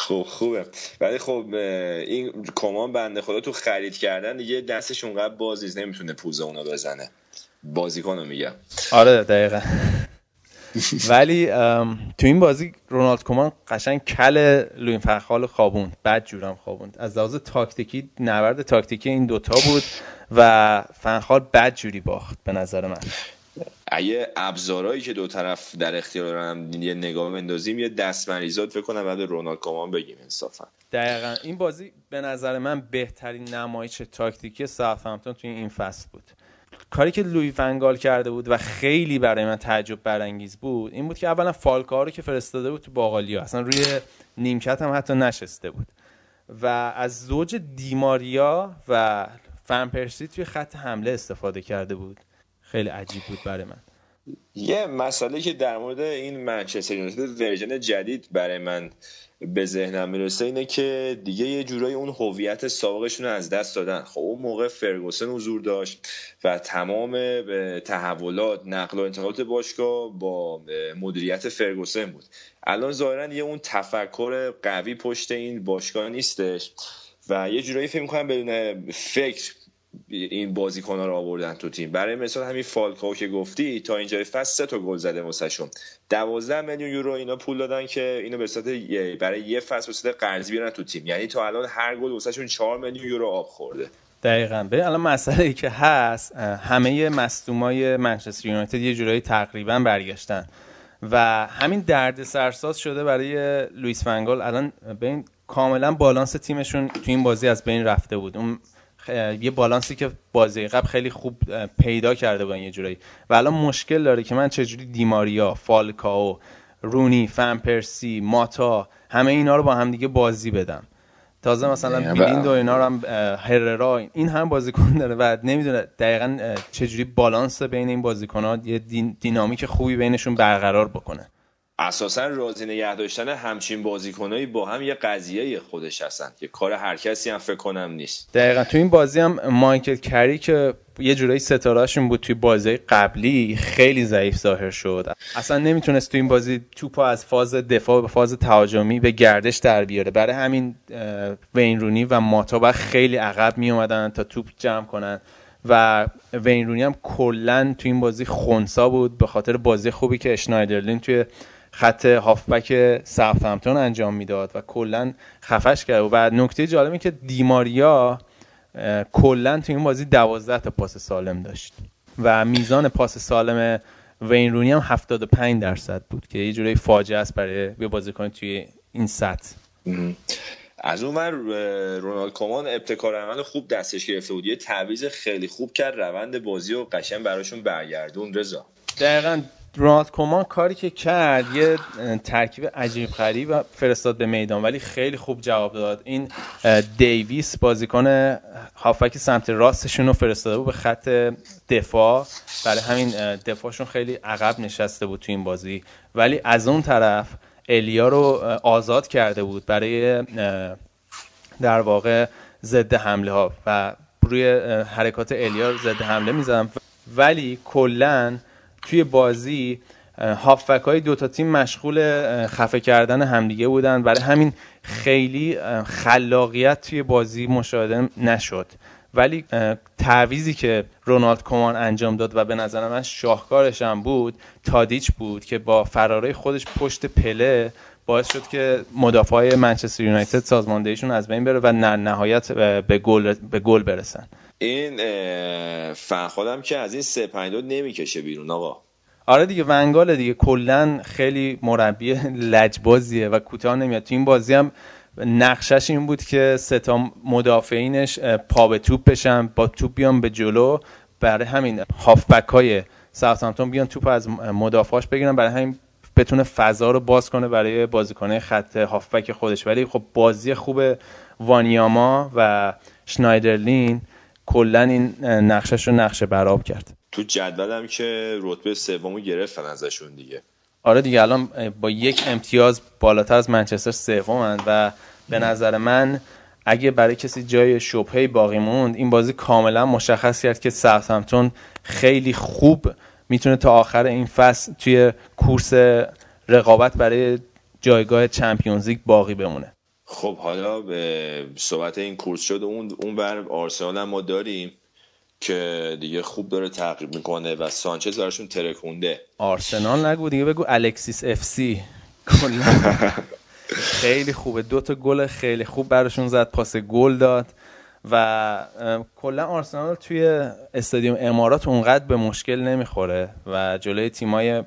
خوب خوبه. ولی خب این کمان بنده خدا تو خرید کردن دیگه دستش اونقدر بازیز نمی‌تونه پوزه اونو بزنه. بازیکن میگم. آره دقیقا. ولی تو این بازی رونالد کومان قشنگ کل لوین فرخال خوابوند. بد جورم خوابوند. از لحاظ تاکتیکی نبرد تاکتیکی این دوتا بود و فنخال بد جوری باخت به نظر من. اگه ابزارهایی که دو طرف در اختیار دارن یه نگاه بندازیم یه دست مریضات فکر کنم بعد رونالد کومان بگیم انصافا. دقیقا. این بازی به نظر من بهترین نمایش تاکتیکی ساوثهمپتون توی این فصل بود. کاری که لوی ونگال کرده بود و خیلی برای من تعجب برانگیز بود این بود که اولا فالکا رو که فرستاده بود تو باقالیا اصلا روی نیمکت هم حتی نشسته بود. و از زوج دیماریا و فنپرسی توی خط حمله استفاده کرده بود. خیلی عجیب بود برای من. یه مسئله که در مورد این منچستر یونایتد ورژن جدید برای من به ذهنم می‌رسه اینه که دیگه یه جورایی اون هویت سابقشون از دست دادن. خب اون موقع فرگوسن حضور داشت و تمام تحولات نقل و انتقالات باشگاه با مدیریت فرگوسن بود. الان ظاهرا یه اون تفکر قوی پشت این باشگاه نیستش و یه جورایی فکر می‌کنم بدون فکر این بازیکن رو آوردن تو تیم. برای مثال همین فالکاو که گفتی تا اینجای فصل سه تا گل زده واسهشون 12 میلیون یورو اینا پول دادن که اینو به صورت برای یه فصل به قرضی بیارن تو تیم. یعنی تا الان هر گل واسهشون 4 میلیون یورو آب خورده. دقیقا. به الان مسئله که هست همه مصدومای منچستر یونایتد یه جورایی تقریبا برگشتن. و همین درد سرساز شده برای لوئیس فنگال الان ببین کاملا بالانس تیمشون تو این بازی از بین رفته بود. اون یه بالانسی که بازی قبل خیلی خوب پیدا کرده بودن یه جورایی. و الان مشکل داره که من چجوری دیماریا فالکاو رونی فنپرسی ماتا همه اینا رو با هم دیگه بازی بدم. تازه مثلا بیلیند و اینا رو هم هررا این هم بازیکن داره و نمی‌دونه دقیقا چجوری بالانس بین این بازیکن ها یه دینامیک خوبی بینشون برقرار بکنه. اساسا راضی نگه داشتن همچین بازیکنایی با هم یه قضیه خودش هستن که کار هر کسی هم فکر کنم نیست. دقیقا. تو این بازی هم مایکل کری که یه جورایی ستارهشون بود توی بازی قبلی خیلی ضعیف ظاهر شد. اصلا نمی‌تونست تو این بازی توپ از فاز دفاع به فاز تهاجمی به گردش در بیاره. برای همین وینرونی و ماتا خیلی عقب می اومدن تا توپ جمع کنن و وینرونی هم کلا تو این بازی خونسا بود به خاطر بازی خوبی که اشنایدرلین توی خط هافبک ساوثهمپتون انجام می‌داد و کلا خفش کرد. و نکته جالبی که دیماریا کلا تو این بازی 12 تا پاس سالم داشت. و میزان پاس سالم وین رونی هم 75 درصد بود که یه جوری فاجعه است برای یه بازیکن توی این سطح. از اون من رونالد کومان ابتکار عمل خوب دستش گرفته بود. یه تعویض خیلی خوب کرد. روند بازی و قشن براشون برگردون. رضا. دقیقا رونالد کومان کاری که کرد یه ترکیب عجیب غریب فرستاد به میدان ولی خیلی خوب جواب داد. این دیویس بازیکن هافک سمت راستشون رو فرستاده بود به خط دفاع. برای همین دفاعشون خیلی عقب نشسته بود تو این بازی. ولی از اون طرف الیا رو آزاد کرده بود برای در واقع ضد حمله ها و روی حرکات الیا ضد حمله می‌زدم ولی کلا توی بازی هافک های دوتا تیم مشغول خفه کردن همدیگه بودن. برای همین خیلی خلاقیت توی بازی مشاهده نشد. ولی تعویزی که رونالد کومان انجام داد و به نظر من شاهکارش هم بود تادیچ بود که با فراره خودش پشت پله باعث شد که مدافع منچستر یونایتد سازماندهیشون از بین بره و نه نهایت به گل به گل برسن. این خودم که از این سه پنج نمی‌کشه بیرون آقا. آره دیگه ونگال دیگه. کلا خیلی مربی لجبازیه و کوتاه نمیاد. تو این بازی هم نقشش این بود که سه تا مدافعینش پا به توپ بشن با توپ بیان به جلو. برای همین هافبک های ساوثهامپتون بیان توپ از مدافعاش بگیرن. برای همین بتونه فضا رو باز کنه برای بازیکنه خط هافبک خودش. ولی خب بازی خوب وانیاما و شنایدرلین کلا این نقشش رو نقشه براب کرد. تو جدولم که رتبه سومو گرفتن ازشون دیگه. آره دیگه الان با یک امتیاز بالاتر از منچستر سومن و به نظر من اگه برای کسی جای شبهه باقی موند این بازی کاملا مشخص کرد که ساوثهمپتون خیلی خوب می‌تونه تا آخر این فصل توی کورس رقابت برای جایگاه Champions League باقی بمونه. خب حالا به صحبت این کورس شد اون اون ور آرسنال ما داریم که دیگه خوب داره تعقیب می‌کنه و سانچز براشون ترکونده. آرسنال نگو دیگه بگو الکسیس FC. خیلی خوبه. دو تا گل خیلی خوب براشون زد پاس گل داد و کلا آرسنال توی استادیوم امارات اونقدر به مشکل نمی‌خوره و جلوی تیمای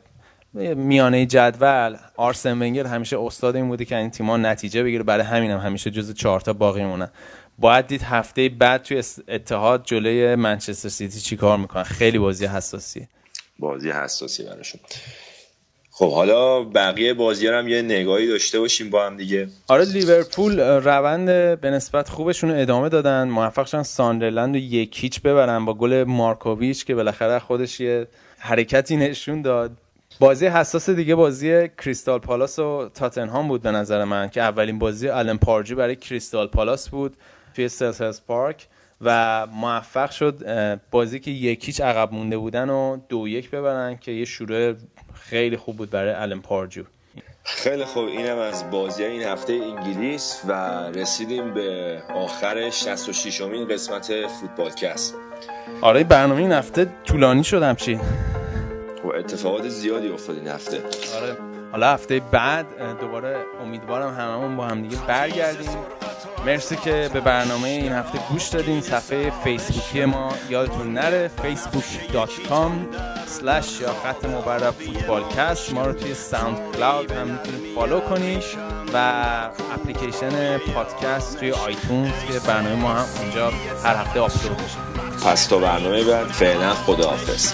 میانه جدول آرسن ونگر همیشه استاد این بوده که این تیم‌ها نتیجه بگیره. برای همینم هم همیشه جز چهار تا باقی مونن باید دید هفته بعد توی اتحاد جلوی منچستر سیتی چیکار می‌کنن؟ خیلی بازی حساسی بازی حساسی براشون خب حالا بقیه بازی هم یه نگاهی داشته باشیم با هم دیگه. آره لیورپول روند به نسبت خوبشون رو ادامه دادن. موفق شدن ساندرلند رو یک هیچ ببرن با گل مارکوویچ که بالاخره خودش یه حرکتی نشون داد. بازی حساس دیگه بازی کریستال پالاس و تاتنهام بود به نظر من که اولین بازی آلن پارجی برای کریستال پالاس بود توی سلسلس پارک و موفق شد بازی که یکیچ عقب مونده بودن و دو یک ببرن که یه شروع خیلی خوب بود برای آلن پارجو خیلی خوب. اینم از بازی این هفته انگلیس و رسیدیم به آخر 66 امین قسمت فوتبالکست آره برنامه این هفته طولانی شد چی و اتفاقات زیادی افتاد این هفته. آره. حالا هفته بعد دوباره امیدوارم هممون با هم دیگه برگردیم. مرسی که به برنامه این هفته گوش دادین. صفحه فیسبوکی ما یادتون نره. facebook.com slash یا خط مورب فوتبالکست. ما رو توی SoundCloud هم می‌تونید follow کنید و اپلیکیشن پادکست توی iTunes که برنامه ما هم اونجا هر هفته آپلود میشه. پس تا برنامه بعد فعلا خداحافظ.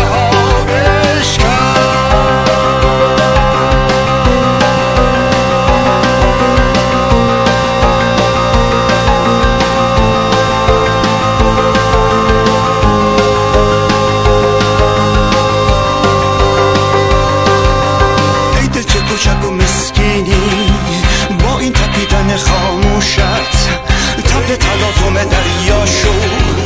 مردم دریا شور